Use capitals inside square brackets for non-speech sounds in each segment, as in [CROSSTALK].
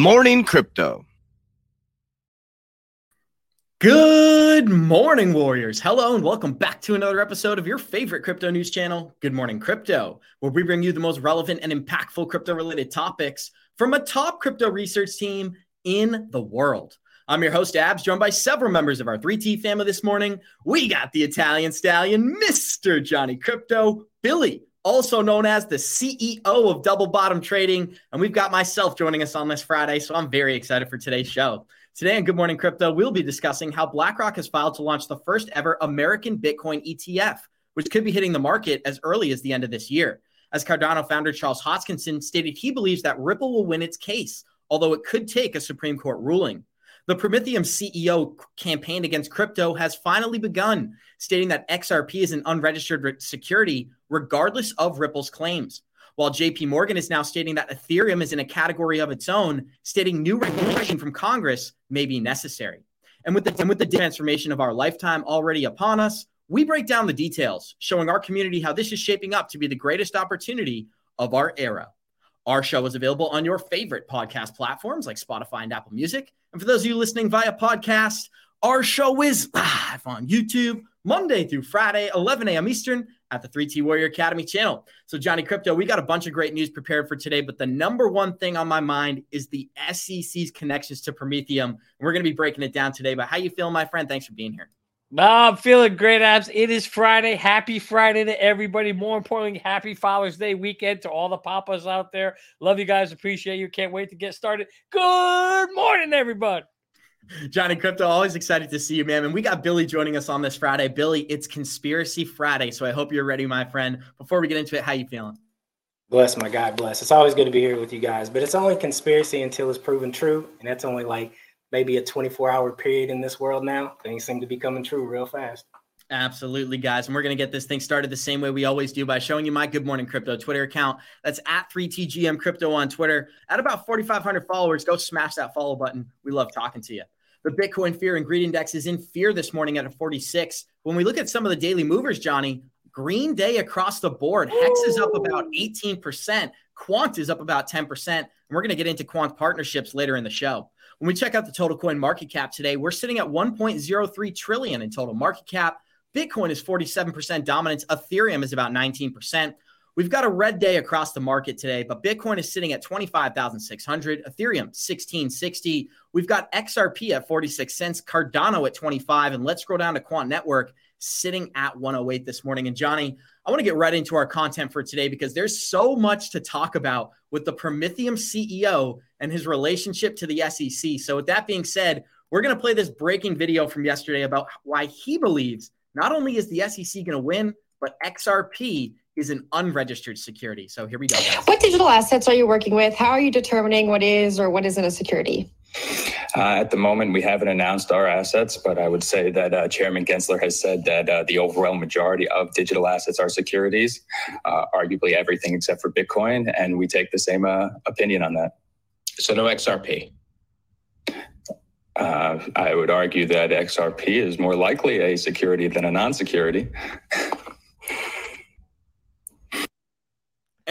morning, crypto. Good morning, Warriors. Hello, and welcome back to another episode of your favorite crypto news channel, Good Morning Crypto, where we bring you the most relevant and impactful crypto related topics from a top crypto research team in the world. I'm your host, Abs, joined by several members of our 3T family this morning. We got the Italian stallion, Mr. Johnny Krypto, Billy, also known as the CEO of Double Bottom Trading. And we've got myself joining us on this Friday. So I'm very excited for today's show. Today on Good Morning Crypto, we'll be discussing how BlackRock has filed to launch the first ever American Bitcoin ETF, which could be hitting the market as early as the end of this year. As Cardano founder Charles Hoskinson stated, he believes that Ripple will win its case, although it could take a Supreme Court ruling. The Prometheum CEO campaign against crypto has finally begun, stating that XRP is an unregistered security, regardless of Ripple's claims while JP Morgan is now stating that Ethereum is in a category of its own, stating new regulation from Congress may be necessary. And with the and with the transformation of our lifetime already upon us, we break down the details, showing our community how this is shaping up to be the greatest opportunity of our era. Our show is available on your favorite podcast platforms like Spotify and Apple Music. And for those of you listening via podcast, our show is live on YouTube Monday through Friday, 11 a.m. Eastern at the 3T Warrior Academy channel. So, Johnny Krypto, we got a bunch of great news prepared for today, but the number one thing on my mind is the SEC's connections to Prometheum. And we're going to be breaking it down today. But how you feeling, my friend? Thanks for being here. No, I'm feeling great, Abs. It is Friday. Happy Friday to everybody. More importantly, happy Father's Day weekend to all the papas out there. Love you guys. Appreciate you. Can't wait to get started. Good morning, everybody. Johnny Krypto, always excited to see you, man. And we got Billy joining us on this Friday. Billy, it's Conspiracy Friday, so I hope you're ready, my friend. Before we get into it, how you feeling? Bless my God, bless. It's always good to be here with you guys, but it's only conspiracy until it's proven true, and that's only like maybe a 24-hour period in this world now. Things seem to be coming true real fast. Absolutely, guys. And we're going to get this thing started the same way we always do by showing you my Good Morning Crypto Twitter account. That's at 3TGM Crypto on Twitter. At about 4,500 followers, go smash that follow button. We love talking to you. The Bitcoin Fear and Greed Index is in fear this morning at a 46. When we look at some of the daily movers, Johnny, Green Day across the board. Hex is up about 18%. Quant is up about 10%. And we're going to get into Quant partnerships later in the show. When we check out the total coin market cap today, we're sitting at 1.03 trillion in total market cap. Bitcoin is 47% dominance. Ethereum is about 19%. We've got a red day across the market today, but Bitcoin is sitting at 25,600, Ethereum 1660. We've got XRP at 46 cents, Cardano at 25, and let's scroll down to Quant Network sitting at 108 this morning. And Johnny, I want to get right into our content for today because there's so much to talk about with the Prometheum CEO and his relationship to the SEC. So with that being said, we're going to play this breaking video from yesterday about why he believes not only is the SEC going to win, but XRP is an unregistered security. So here we go. Guys. What digital assets are you working with? How are you determining what is or what isn't a security? Uh, at the moment, we haven't announced our assets, but I would say that uh, Chairman Gensler has said that uh, the overwhelming majority of digital assets are securities, uh, arguably everything except for Bitcoin, and we take the same uh, opinion on that. So no XRP. Uh, I would argue that XRP is more likely a security than a non-security. [LAUGHS]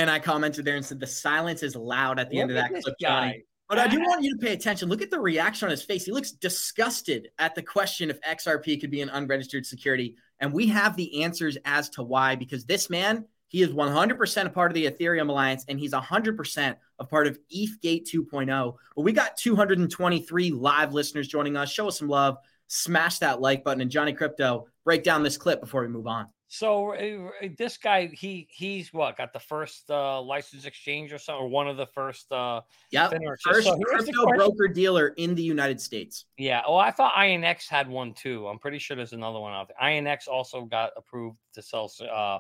And I commented there and said the silence is loud at the Look end of that clip, Johnny. But I do want you to pay attention. Look at the reaction on his face. He looks disgusted at the question if XRP could be an unregistered security. And we have the answers as to why, because this man, he is 100% a part of the Ethereum Alliance and he's 100% a part of ETHgate 2.0. But we got 223 live listeners joining us. Show us some love. Smash that like button. And Johnny Krypto, break down this clip before we move on. So uh, this guy, he he's what got the first uh, license exchange or something, or one of the first. Uh, yeah, first so crypto broker dealer in the United States. Yeah. Oh, I thought INX had one too. I'm pretty sure there's another one out there. INX also got approved to sell. Uh,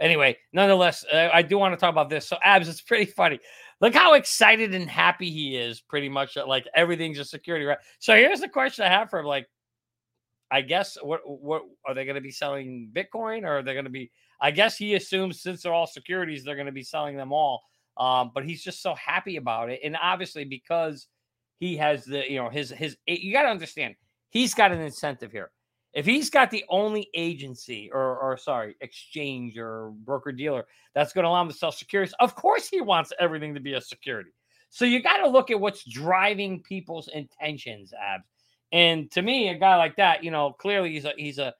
anyway, nonetheless, uh, I do want to talk about this. So, Abs, it's pretty funny. Look how excited and happy he is. Pretty much, like everything's a security, right? So here's the question I have for him: like I guess what what are they going to be selling Bitcoin or are they going to be? I guess he assumes since they're all securities, they're going to be selling them all. Um, but he's just so happy about it, and obviously because he has the you know his his you got to understand he's got an incentive here. If he's got the only agency or, or sorry, exchange or broker dealer that's going to allow him to sell securities, of course he wants everything to be a security. So you got to look at what's driving people's intentions, abs. And to me, a guy like that, you know, clearly he's a he's a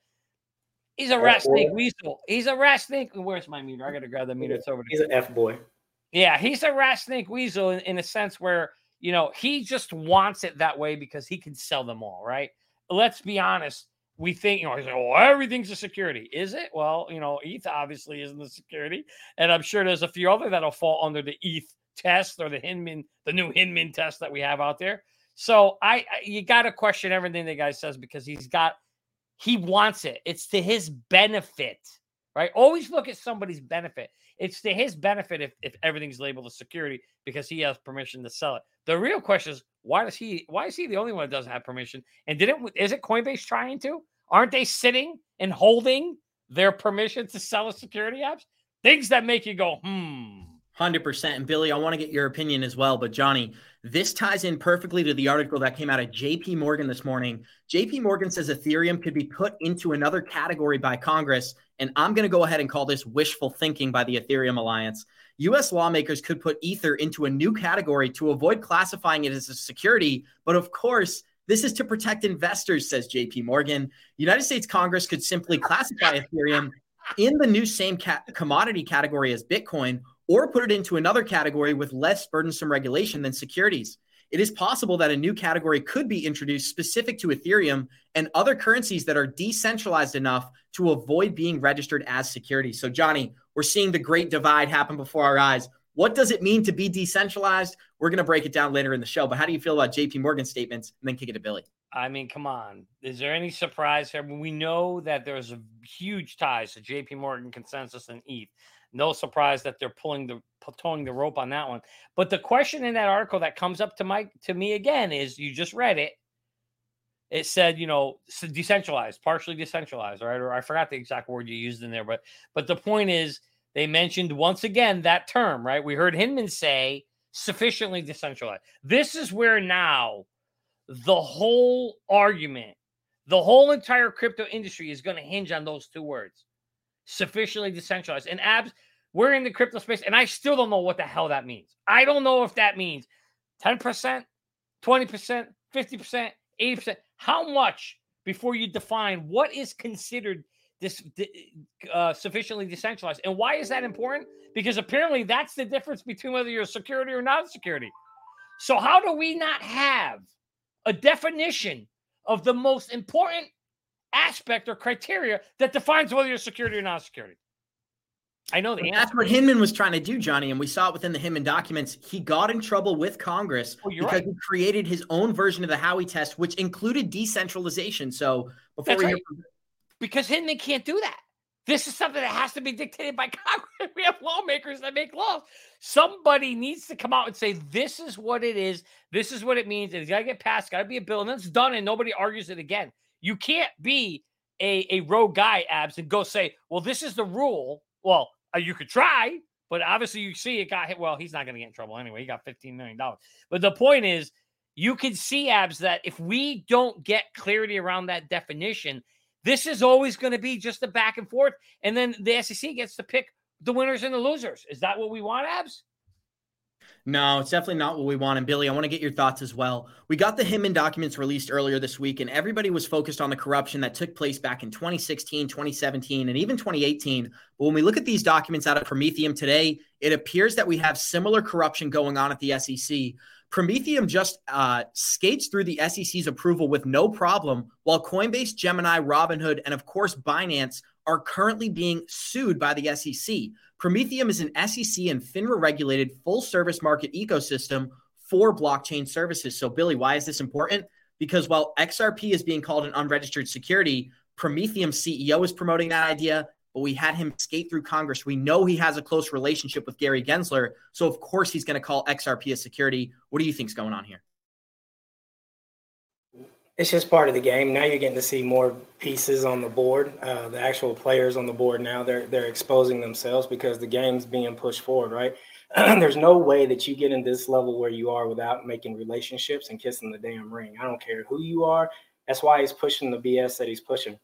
he's a rat snake weasel. He's a rat snake. Where's my meter? I got to grab the meter. It's over. He's an F boy. Yeah, he's a rat snake weasel in, in a sense where you know he just wants it that way because he can sell them all, right? Let's be honest. We think, you know, he's like, oh, everything's a security. Is it? Well, you know, ETH obviously isn't the security. And I'm sure there's a few other that'll fall under the ETH test or the Hinman, the new Hinman test that we have out there. So I, I you got to question everything the guy says because he's got he wants it. It's to his benefit, right? Always look at somebody's benefit. It's to his benefit if, if everything's labeled as security because he has permission to sell it. The real question is why does he why is he the only one that doesn't have permission? And didn't is it Coinbase trying to? Aren't they sitting and holding their permission to sell a security Abs? Things that make you go, hmm. 100%. And Billy, I want to get your opinion as well. But Johnny, this ties in perfectly to the article that came out of JP Morgan this morning. JP Morgan says Ethereum could be put into another category by Congress. And I'm going to go ahead and call this wishful thinking by the Ethereum Alliance. US lawmakers could put Ether into a new category to avoid classifying it as a security. But of course, this is to protect investors, says JP Morgan. United States Congress could simply classify Ethereum in the new same ca- commodity category as Bitcoin or put it into another category with less burdensome regulation than securities. It is possible that a new category could be introduced specific to Ethereum and other currencies that are decentralized enough to avoid being registered as securities. So, Johnny, we're seeing the great divide happen before our eyes. What does it mean to be decentralized? We're going to break it down later in the show. But how do you feel about JP Morgan statements and then kick it to Billy? I mean, come on. Is there any surprise here? We know that there's a huge ties to JP Morgan ConsenSys and ETH. No surprise that they're pulling the towing the rope on that one. But the question in that article that comes up to my to me again is you just read it. It said, you know, decentralized, partially decentralized, right? Or I forgot the exact word you used in there, but but the point is they mentioned once again that term, right? We heard Hinman say sufficiently decentralized. This is where now the whole argument, the whole entire crypto industry is going to hinge on those two words sufficiently decentralized. And abs, we're in the crypto space, and I still don't know what the hell that means. I don't know if that means 10%, 20%, 50%, 80%. How much before you define what is considered this uh, sufficiently decentralized? And why is that important? Because apparently that's the difference between whether you're security or not a security. So, how do we not have a definition of the most important aspect or criteria that defines whether you're security or not security. I know the answer. That's what Hinman was trying to do, Johnny, and we saw it within the Hinman documents. He got in trouble with Congress oh, because right. he created his own version of the Howey test, which included decentralization. So before That's we right. hear- because Hinman can't do that. This is something that has to be dictated by [LAUGHS] Congress. We have lawmakers that make laws. Somebody needs to come out and say, this is what it is. This is what it means. It's got to get passed. Got to be a bill. And then it's done and nobody argues it again. You can't be a, a rogue guy, abs, and go say, well, this is the rule. Well, uh, you could try, but obviously you see it got hit. Well, he's not going to get in trouble anyway. He got $15 million. But the point is, you can see, abs, that if we don't get clarity around that definition, this is always going to be just a back and forth. And then the SEC gets to pick the winners and the losers. Is that what we want, abs? No, it's definitely not what we want. And Billy, I want to get your thoughts as well. We got the Hinman documents released earlier this week, and everybody was focused on the corruption that took place back in 2016, 2017, and even 2018. But when we look at these documents out of Prometheum today, it appears that we have similar corruption going on at the SEC. Prometheum just uh, skates through the SEC's approval with no problem, while Coinbase, Gemini, Robinhood, and of course Binance are currently being sued by the SEC. Prometheum is an SEC and FINRA regulated full service market ecosystem for blockchain services. So, Billy, why is this important? Because while XRP is being called an unregistered security, Prometheum CEO is promoting that idea, but we had him skate through Congress. We know he has a close relationship with Gary Gensler. So, of course, he's going to call XRP a security. What do you think is going on here? It's just part of the game. Now you're getting to see more pieces on the board. Uh, the actual players on the board now they're they're exposing themselves because the game's being pushed forward. Right? [CLEARS THROAT] There's no way that you get in this level where you are without making relationships and kissing the damn ring. I don't care who you are. That's why he's pushing the BS that he's pushing.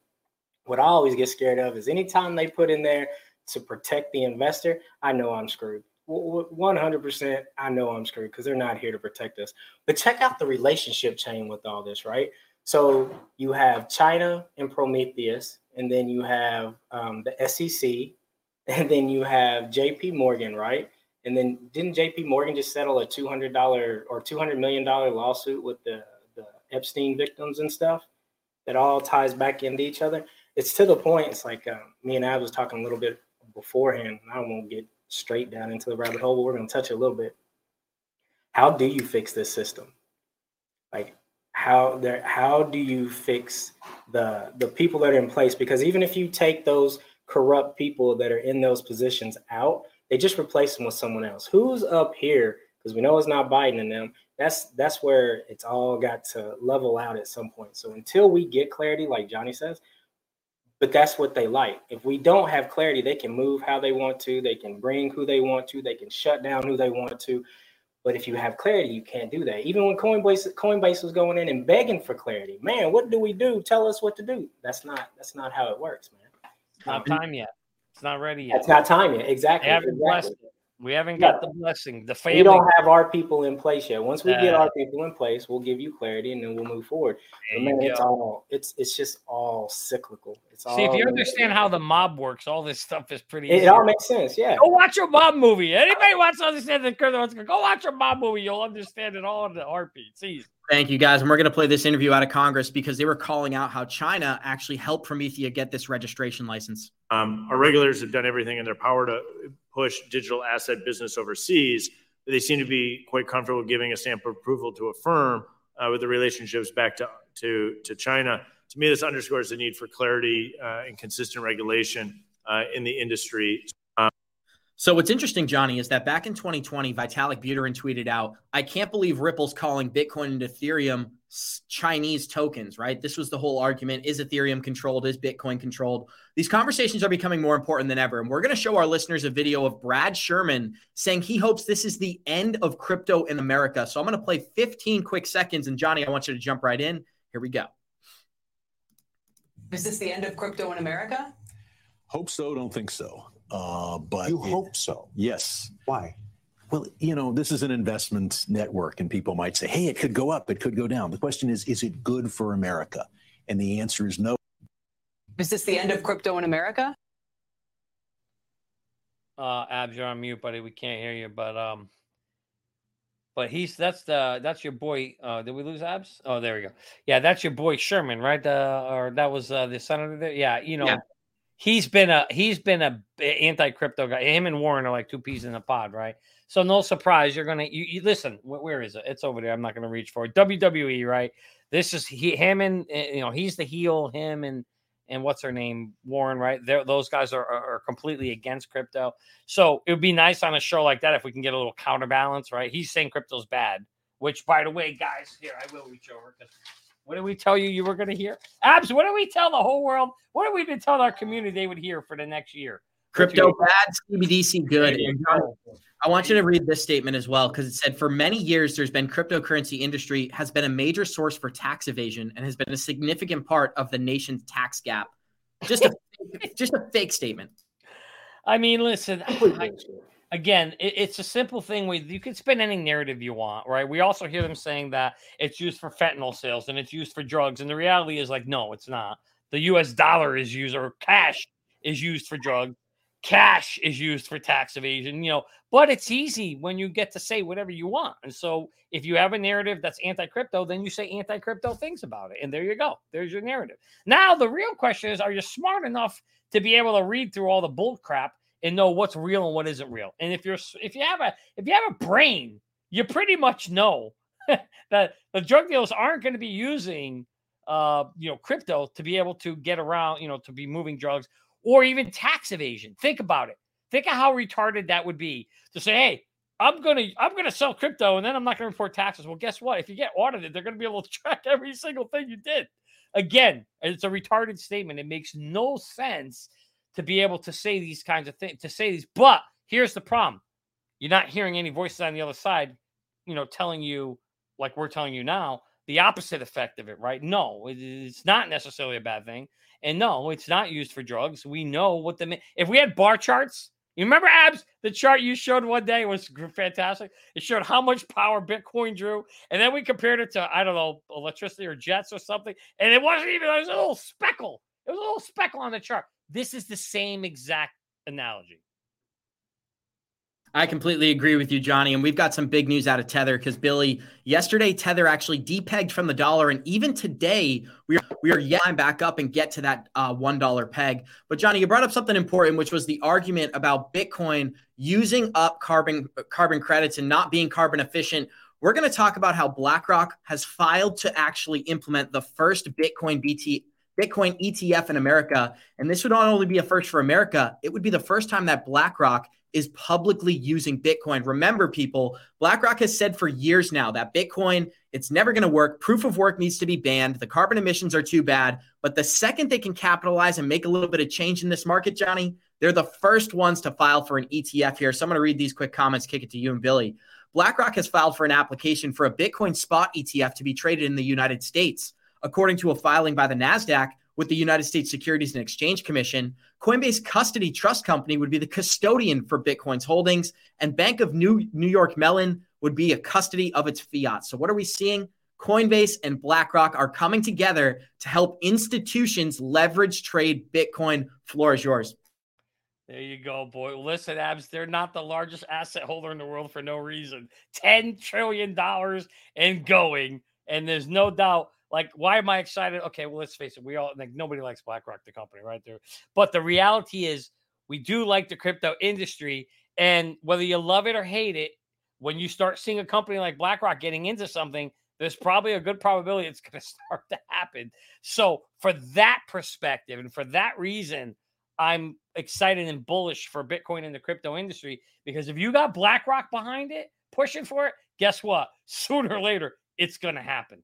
What I always get scared of is anytime they put in there to protect the investor, I know I'm screwed. one hundred percent. I know I'm screwed because they're not here to protect us. But check out the relationship chain with all this, right? So you have China and Prometheus, and then you have um, the SEC, [LAUGHS] and then you have J.P. Morgan, right? And then didn't J.P. Morgan just settle a two hundred dollar or two hundred million dollar lawsuit with the the Epstein victims and stuff? That all ties back into each other. It's to the point. It's like uh, me and I was talking a little bit beforehand. I won't get straight down into the rabbit hole, but we're going to touch a little bit. How do you fix this system? Like how there how do you fix the the people that are in place? Because even if you take those corrupt people that are in those positions out they just replace them with someone else. Who's up here? Because we know it's not biden and them. That's that's where it's all got to level out at some point. So until we get clarity like johnny says but that's what they like. If we don't have clarity, they can move how they want to, they can bring who they want to, they can shut down who they want to. But if you have clarity, you can't do that. Even when Coinbase Coinbase was going in and begging for clarity, man, what do we do? Tell us what to do. That's not that's not how it works, man. It's not time yet. It's not ready yet. It's not time yet. Exactly. They haven't exactly. blessed it. We haven't got yeah. the blessing. The family. We don't have our people in place yet. Once we uh, get our people in place, we'll give you clarity, and then we'll move forward. But man, it's all it's it's just all cyclical. It's all. See, if you understand how the mob works, all this stuff is pretty. It, it all makes sense. Yeah. Go watch your mob movie. Anybody wants to understand the go watch your mob movie. You'll understand it all in the heartbeat. See. Thank you, guys. And we're going to play this interview out of Congress because they were calling out how China actually helped Promethea get this registration license. Um, our regulators have done everything in their power to push digital asset business overseas. They seem to be quite comfortable giving a stamp of approval to a firm uh, with the relationships back to, to, to China. To me, this underscores the need for clarity uh, and consistent regulation uh, in the industry. So what's interesting, Johnny, is that back in 2020, Vitalik Buterin tweeted out, "I can't believe Ripple's calling Bitcoin and Ethereum Chinese tokens." Right? This was the whole argument: is Ethereum controlled? Is Bitcoin controlled? These conversations are becoming more important than ever, and we're going to show our listeners a video of Brad Sherman saying he hopes this is the end of crypto in America. So I'm going to play 15 quick seconds, and Johnny, I want you to jump right in. Here we go. Is this the end of crypto in America? Hope so. Don't think so. Uh, but you it, hope so. Yes. Why? Well, you know, this is an investment network, and people might say, "Hey, it could go up, it could go down." The question is, is it good for America? And the answer is no. Is this the end of crypto in America? Uh, Abs, you're on mute, buddy. We can't hear you, but um, but he's that's the that's your boy. Uh, did we lose Abs? Oh, there we go. Yeah, that's your boy Sherman, right? Uh, or that was uh, the senator there. Yeah, you know. Yeah he's been a he's been a anti crypto guy. Him and Warren are like two peas in a pod, right? So no surprise, you're gonna you, you listen. Where, is it? It's over there. I'm not gonna reach for it. WWE, right? This is he him and eh, you know he's the heel. Him and and what's her name Warren, right? They're, those guys are, are, are completely against crypto. So it would be nice on a show like that if we can get a little counterbalance, right? He's saying crypto's bad. Which, by the way, guys, here I will reach over because what did we tell you you were going to hear? Abs, what did we tell the whole world? What did we been telling our community they would hear for the next year? Crypto bad, CBDC good. I want you to read this statement as well because it said for many years there's been cryptocurrency industry has been a major source for tax evasion and has been a significant part of the nation's tax gap. Just a [LAUGHS] just a fake statement. I mean, listen, I, again, it, it's a simple thing. With you can spin any narrative you want, right? We also hear them saying that it's used for fentanyl sales and it's used for drugs, and the reality is like, no, it's not. The U.S. dollar is used, or cash is used for drugs. Cash is used for tax evasion, you know. But it's easy when you get to say whatever you want. And so, if you have a narrative that's anti-crypto, then you say anti-crypto things about it, and there you go. There's your narrative. Now, the real question is: Are you smart enough to be able to read through all the bull crap and know what's real and what isn't real. And if you're if you have a if you have a brain, you pretty much know [LAUGHS] that the drug dealers aren't going to be using uh you know crypto to be able to get around, you know, to be moving drugs or even tax evasion. Think about it. Think of how retarded that would be to say, "Hey, I'm gonna I'm gonna sell crypto and then I'm not gonna report taxes." Well, guess what? If you get audited, they're gonna be able to [LAUGHS] track every single thing you did. Again, it's a retarded statement. It makes no sense to be able to say these kinds of things, to say these. But here's the problem you're not hearing any voices on the other side, you know, telling you, like we're telling you now, the opposite effect of it, right? No, it's not necessarily a bad thing. And no, it's not used for drugs. We know what the if we had bar charts You remember abs? The chart you showed one day was fantastic. It showed how much power Bitcoin drew, and then we compared it to I don't know electricity or jets or something, and it wasn't even. It was a little speckle. It was a little speckle on the chart. This is the same exact analogy. I completely agree with you, Johnny. And we've got some big news out of Tether because Billy, yesterday Tether actually depegged from the dollar, and even today we are we are yet back up and get to that uh, one dollar peg. But Johnny, you brought up something important, which was the argument about Bitcoin using up carbon carbon credits and not being carbon efficient. We're going to talk about how BlackRock has filed to actually implement the first Bitcoin BT Bitcoin ETF in America. And this would not only be a first for America, it would be the first time that BlackRock is publicly using Bitcoin. Remember, people, BlackRock has said for years now that Bitcoin, it's never going to work. Proof of work needs to be banned. The carbon emissions are too bad. But the second they can capitalize and make a little bit of change in this market, Johnny, they're the first ones to file for an ETF here. So I'm going to read these quick comments, kick it to you and Billy. BlackRock has filed for an application for a Bitcoin spot ETF to be traded in the United States. According to a filing by the NASDAQ, with the United States Securities and Exchange Commission, Coinbase Custody Trust Company would be the custodian for Bitcoin's holdings, and Bank of New, New York Mellon would be a custody of its fiat. So, what are we seeing? Coinbase and BlackRock are coming together to help institutions leverage trade Bitcoin. Floor is yours. There you go, boy. Listen, Abs, they're not the largest asset holder in the world for no reason. $10 trillion and going. And there's no doubt like, why am I excited? Okay, well, let's face it. We all like nobody likes BlackRock, the company, right there. But the reality is, we do like the crypto industry, and whether you love it or hate it, when you start seeing a company like BlackRock getting into something, there's probably a good probability it's going [LAUGHS] to start to happen. So, for that perspective, and for that reason, I'm excited and bullish for Bitcoin in the crypto industry because if you got BlackRock behind it, pushing for it, guess what? [LAUGHS] Sooner or later, it's going to happen.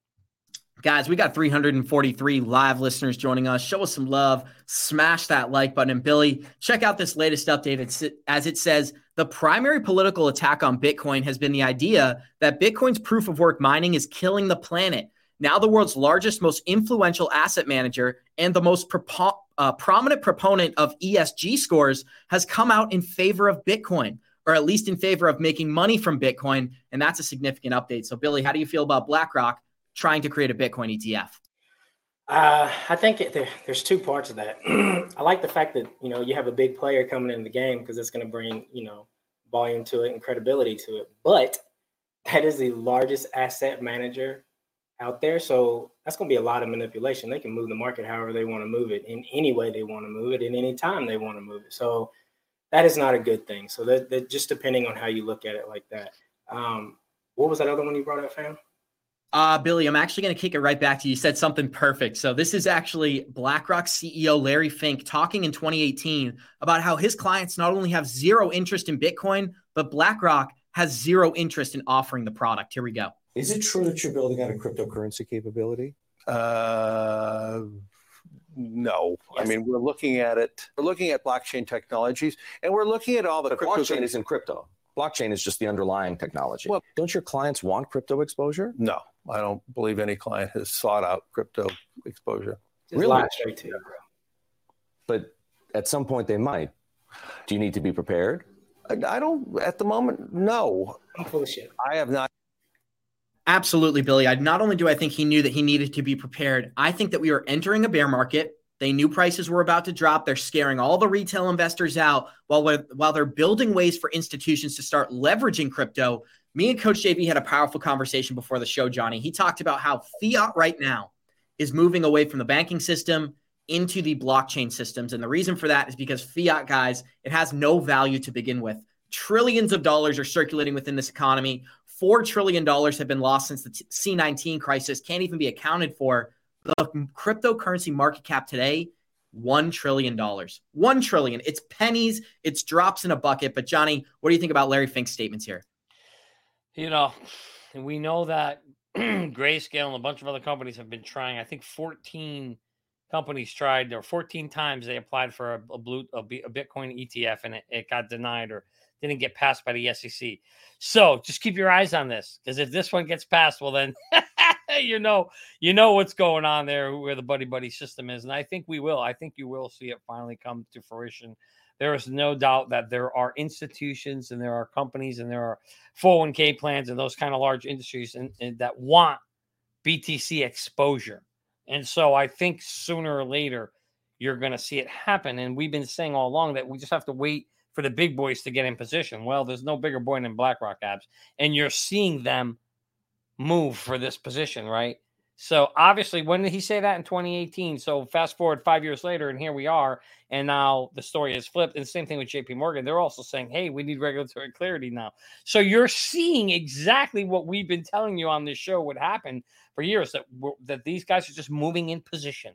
Guys, we got 343 live listeners joining us. Show us some love. Smash that like button. And Billy, check out this latest update. It's, as it says, the primary political attack on Bitcoin has been the idea that Bitcoin's proof of work mining is killing the planet. Now, the world's largest, most influential asset manager and the most propo- uh, prominent proponent of ESG scores has come out in favor of Bitcoin, or at least in favor of making money from Bitcoin. And that's a significant update. So, Billy, how do you feel about BlackRock trying to create a Bitcoin ETF? Uh, I think it, there, there's two parts of that. [CLEARS THROAT] I like the fact that you know you have a big player coming in the game because it's going to bring you know volume to it and credibility to it. But that is the largest asset manager out there, so that's going to be a lot of manipulation. They can move the market however they want to move it in any way they want to move it in any time they want to move it. So that is not a good thing. So that, that just depending on how you look at it like that. Um, what was that other one you brought up, fam? Uh, Billy, I'm actually going to kick it right back to you. You said something perfect. So, this is actually BlackRock CEO Larry Fink talking in 2018 about how his clients not only have zero interest in Bitcoin, but BlackRock has zero interest in offering the product. Here we go. Is it true that you're building out a cryptocurrency capability? Uh, no. Yes. I mean, we're looking at it, we're looking at blockchain technologies, and we're looking at all the, the blockchain is in crypto. Blockchain is just the underlying technology. Well, don't your clients want crypto exposure? No. I don't believe any client has sought out crypto exposure. really? But at some point they might. Do you need to be prepared? I, I don't, at the moment, no. I'm full of shit. I have not. Absolutely, Billy. I not only do I think he knew that he needed to be prepared, I think that we are entering a bear market. They knew prices were about to drop. They're scaring all the retail investors out while while they're building ways for institutions to start leveraging crypto me and Coach JB had a powerful conversation before the show, Johnny. He talked about how fiat right now is moving away from the banking system into the blockchain systems. And the reason for that is because fiat, guys, it has no value to begin with. Trillions of dollars are circulating within this economy. $4 trillion have been lost since the C19 crisis, can't even be accounted for. The cryptocurrency market cap today, $1 trillion. 1 trillion. It's pennies, it's drops in a bucket. But, Johnny, what do you think about Larry Fink's statements here? You know, we know that [CLEARS THROAT] Grayscale and a bunch of other companies have been trying. I think 14 companies tried, or 14 times they applied for a, a blue a, a Bitcoin ETF, and it, it got denied or didn't get passed by the SEC. So just keep your eyes on this, because if this one gets passed, well then [LAUGHS] you know you know what's going on there, where the buddy buddy system is, and I think we will. I think you will see it finally come to fruition there is no doubt that there are institutions and there are companies and there are 401k plans and those kind of large industries and, and that want BTC exposure. And so I think sooner or later you're going to see it happen. And we've been saying all along that we just have to wait for the big boys to get in position. Well, there's no bigger boy than BlackRock abs, and you're seeing them move for this position, right? So obviously, when did he say that in 2018? So fast forward five years later, and here we are. And now the story has flipped. And same thing with JP Morgan. They're also saying, hey, we need regulatory clarity now. So you're seeing exactly what we've been telling you on this show would happen for years that, that these guys are just moving in position.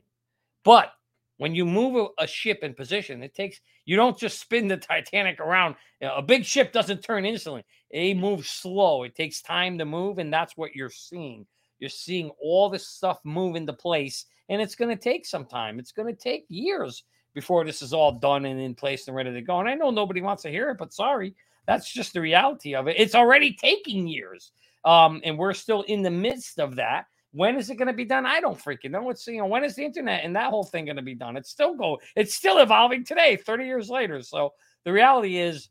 But when you move a, ship in position, it takes you don't just spin the Titanic around. A big ship doesn't turn instantly. It moves slow. It takes time to move, and that's what you're seeing. You're seeing all this stuff move into place, and it's going to take some time. It's going to take years before this is all done and in place and ready to go. And I know nobody wants to hear it, but sorry, that's just the reality of it. It's already taking years, um, and we're still in the midst of that. When is it going to be done? I don't freaking know. It's you know when is the internet and that whole thing going to be done? It's still go. It's still evolving today, thirty years later. So the reality is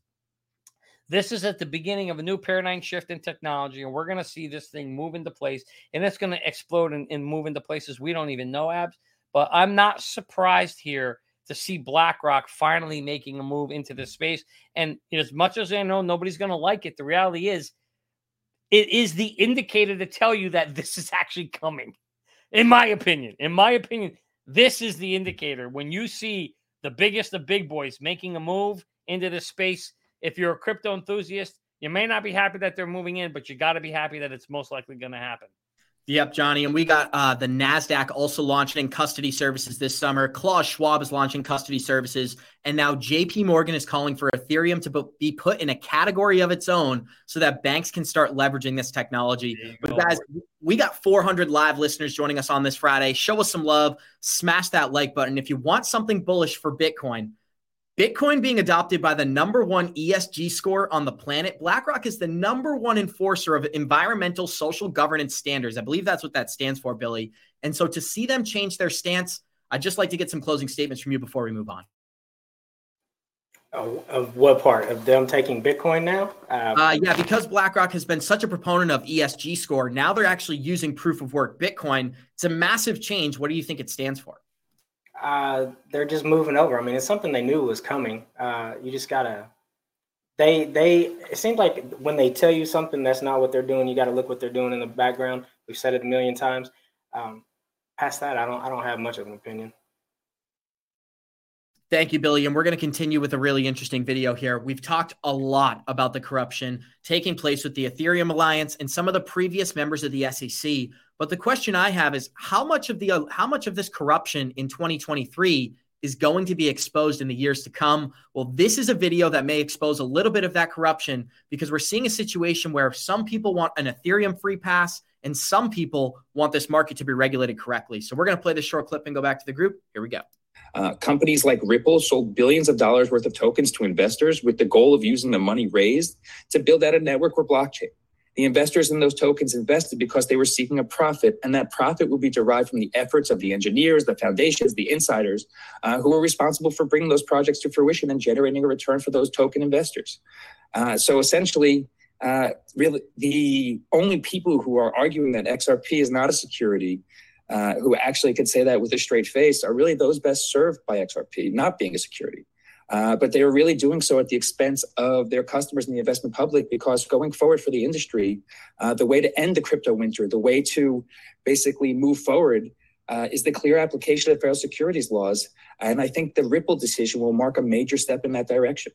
this is at the beginning of a new paradigm shift in technology, and we're going to see this thing move into place, and it's going to explode and, and, move into places we don't even know, Abs. But I'm not surprised here to see BlackRock finally making a move into this space. And as much as I know nobody's going to like it, the reality is it is the indicator to tell you that this is actually coming. In my opinion, in my opinion, this is the indicator. When you see the biggest of big boys making a move into this space, if you're a crypto enthusiast, you may not be happy that they're moving in, but you got to be happy that it's most likely going to happen. Yep, Johnny. And we got uh, the NASDAQ also launching custody services this summer. Klaus Schwab is launching custody services. And now JP Morgan is calling for Ethereum to be put in a category of its own so that banks can start leveraging this technology. But guys, we got 400 live listeners joining us on this Friday. Show us some love. Smash that like button. If you want something bullish for Bitcoin, Bitcoin being adopted by the number one ESG score on the planet, BlackRock is the number one enforcer of environmental social governance standards. I believe that's what that stands for, Billy. And so to see them change their stance, I'd just like to get some closing statements from you before we move on. Oh, of what part of them taking Bitcoin now? Uh, uh, yeah, because BlackRock has been such a proponent of ESG score, now they're actually using proof of work Bitcoin. It's a massive change. What do you think it stands for? Uh, they're just moving over. I mean, it's something they knew was coming. Uh, you just gotta. They they. It seems like when they tell you something that's not what they're doing, you got to look what they're doing in the background. We've said it a million times. Um, past that, I don't I don't have much of an opinion. Thank you, Billy. And we're going to continue with a really interesting video here. We've talked a lot about the corruption taking place with the Ethereum Alliance and some of the previous members of the SEC. But the question I have is how much of the uh, how much of this corruption in 2023 is going to be exposed in the years to come? Well, this is a video that may expose a little bit of that corruption because we're seeing a situation where some people want an Ethereum free pass and some people want this market to be regulated correctly. So we're going to play this short clip and go back to the group. Here we go. Uh, companies like Ripple sold billions of dollars worth of tokens to investors with the goal of using the money raised to build out a network or blockchain. The investors in those tokens invested because they were seeking a profit, and that profit will be derived from the efforts of the engineers, the foundations, the insiders uh, who were responsible for bringing those projects to fruition and generating a return for those token investors. Uh, so essentially, uh, really, the only people who are arguing that XRP is not a security uh, who actually could say that with a straight face are really those best served by XRP not being a security. Uh, but they are really doing so at the expense of their customers and the investment public because going forward for the industry, uh, the way to end the crypto winter, the way to basically move forward uh, is the clear application of federal securities laws. And I think the Ripple decision will mark a major step in that direction.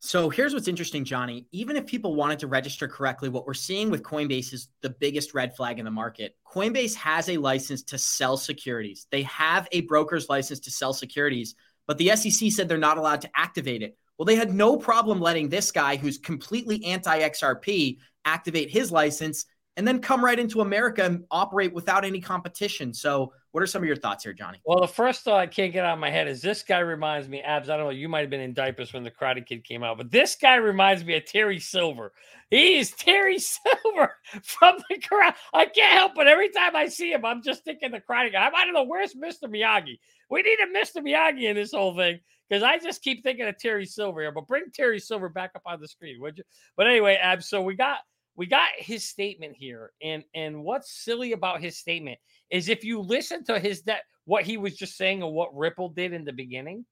So here's what's interesting, Johnny. Even if people wanted to register correctly, what we're seeing with Coinbase is the biggest red flag in the market. Coinbase has a license to sell securities, they have a broker's license to sell securities, but the SEC said they're not allowed to activate it. Well, they had no problem letting this guy who's completely anti XRP activate his license and then come right into America and operate without any competition. So, what are some of your thoughts here, Johnny? Well, the first thought I can't get out of my head is this guy reminds me, Abs. I don't know, you might have been in diapers when the Karate Kid came out, but this guy reminds me of Terry Silver. He is Terry [LAUGHS] Silver from the Karate. I can't help but every time I see him, I'm just thinking the Karate Guy. I don't know where's Mr. Miyagi. We need a Mr. Miyagi in this whole thing because I just keep thinking of Terry Silver here. But bring Terry Silver back up on the screen, would you? But anyway, Ab, So we got we got his statement here, and and what's silly about his statement is if you listen to his that what he was just saying and what Ripple did in the beginning.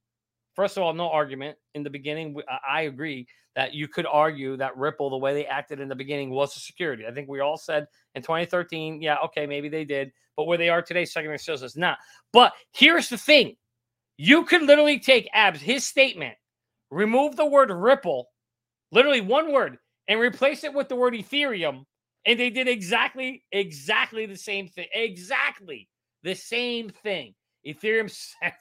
First of all, no argument in the beginning. I agree that you could argue that Ripple, the way they acted in the beginning, was a security. I think we all said in 2013, yeah, okay, maybe they did, but where they are today, secondary sales is not. But here's the thing: you could literally take Abs his statement, remove the word Ripple, literally one word, and replace it with the word Ethereum, and they did exactly, exactly the same thing. Exactly the same thing. Ethereum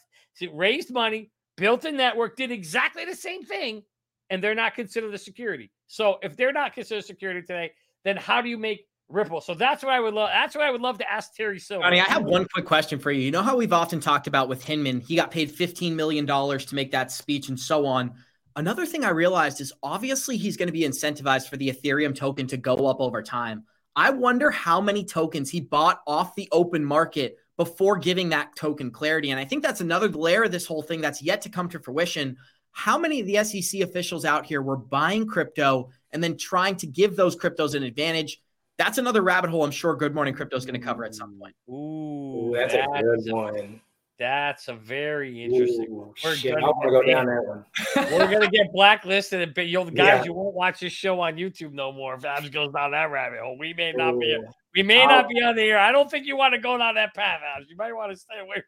[LAUGHS] raised money, built a network, did exactly the same thing, and they're not considered a security. So if they're not considered security today, then how do you make Ripple? So that's what I would love. That's what I would love to ask Terry Silver. Johnny, I have one quick question for you. You know how we've often talked about with Hinman, he got paid $15 million to make that speech and so on. Another thing I realized is obviously he's going to be incentivized for the Ethereum token to go up over time. I wonder how many tokens he bought off the open market before giving that token clarity. And I think that's another layer of this whole thing that's yet to come to fruition. How many of the SEC officials out here were buying crypto and then trying to give those cryptos an advantage? That's another rabbit hole I'm sure Good Morning Crypto is going to cover at some point. Ooh, that's, that's a good one. That's a very interesting Ooh, one. We're shit, gonna, I want to go down that one. [LAUGHS] we're gonna get blacklisted, but you'll guys, Yeah. you won't watch this show on YouTube no more if Abs goes down that rabbit hole. We may not be, Ooh. We may I'll- not be on the air. I don't think you want to go down that path, Abs. You might want to stay away. From,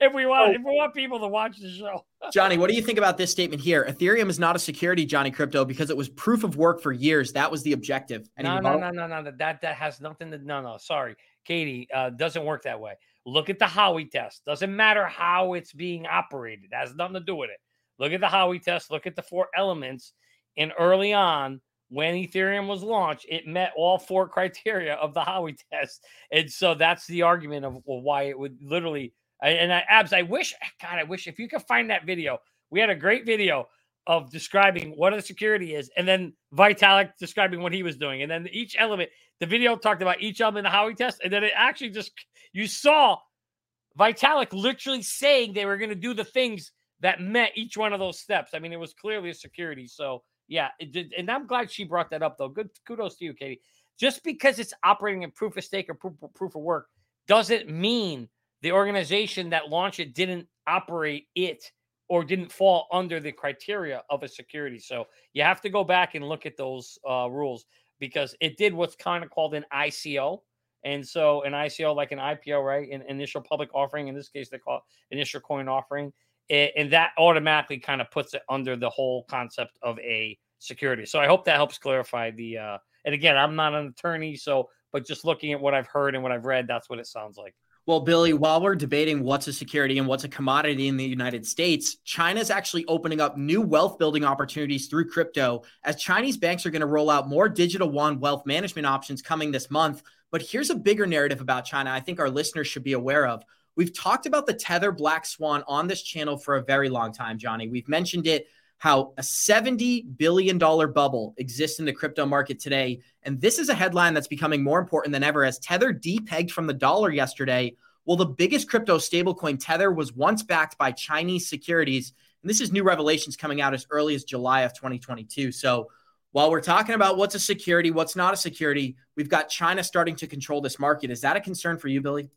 if we want, if we want people to watch the show. [LAUGHS] Johnny, what do you think about this statement here? Ethereum is not a security, Johnny Krypto, because it was proof of work for years. That was the objective. And No, no, no, no, no. That that has nothing to. No, no. Sorry, Katie. Uh, doesn't work that way. Look at the Howey test. Doesn't matter how it's being operated. It has nothing to do with it. Look at the Howey test. Look at the four elements. And early on, when Ethereum was launched, it met all four [LAUGHS] criteria of the Howey test. And so that's the argument of why it would literally. And I, abs, I wish, God, I wish if you could find that video. We had a great video of describing what a security is, and then Vitalik describing what he was doing, and then each element. The video talked about each element of the Howey test, and then it actually just you saw Vitalik literally saying they were going to do the things that met each one of those steps. I mean, it was clearly a security. So yeah, and I'm glad she brought that up though. Good kudos to you, Katie. Just because it's operating in proof of stake or proof, proof of work doesn't mean the organization that launched it didn't operate it or didn't fall under the criteria of a security. So you have to go back and look at those uh, rules because it did what's kind of called an ICO. And so an ICO, like an IPO, right? An initial public offering. In this case, they call it initial coin offering. And that automatically kind of puts it under the whole concept of a security. So I hope that helps clarify the. Uh, and again, I'm not an attorney, so but just looking at what I've heard and what I've read, that's what it sounds like. Well, Billy, while we're debating what's a security and what's a commodity in the United States, China's actually opening up new wealth building opportunities through crypto as Chinese banks are going to roll out more digital one wealth management options coming this month. But here's a bigger narrative about China I think our listeners should be aware of. We've talked about the Tether Black Swan on this channel for a very long time, Johnny. We've mentioned it how a $70 billion bubble exists in the crypto market today. And this is a headline that's becoming more important than ever as Tether depegged from the dollar yesterday. Well, the biggest crypto stablecoin, Tether, was once backed by Chinese securities. And this is new revelations coming out as early as July of 2022. So while we're talking about what's a security, what's not a security, we've got China starting to control this market. Is that a concern for you, Billy?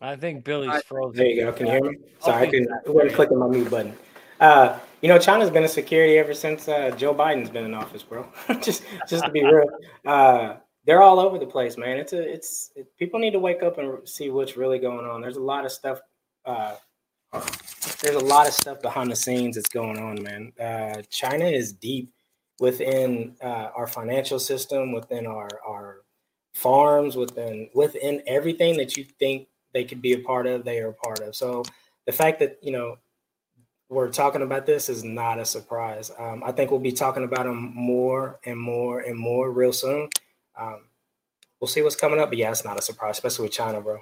I think Billy's frozen. There you go. Can you hear me? Sorry, I Okay. couldn't. I wasn't clicking my mute button. Uh, you know, China's been a security ever since uh, Joe Biden's been in office, bro. [LAUGHS] just, just to be real, uh, they're all over the place, man. It's a, it's. It, people need to wake up and see what's really going on. There's a lot of stuff. Uh, there's a lot of stuff behind the scenes that's going on, man. Uh, China is deep within uh, our financial system, within our our farms, within within everything that you think they could be a part of, they are a part of. So the fact that you know we're talking about this is not a surprise. Um, I think we'll be talking about them more and more and more real soon. Um, we'll see what's coming up, but yeah, it's not a surprise, especially with China, bro.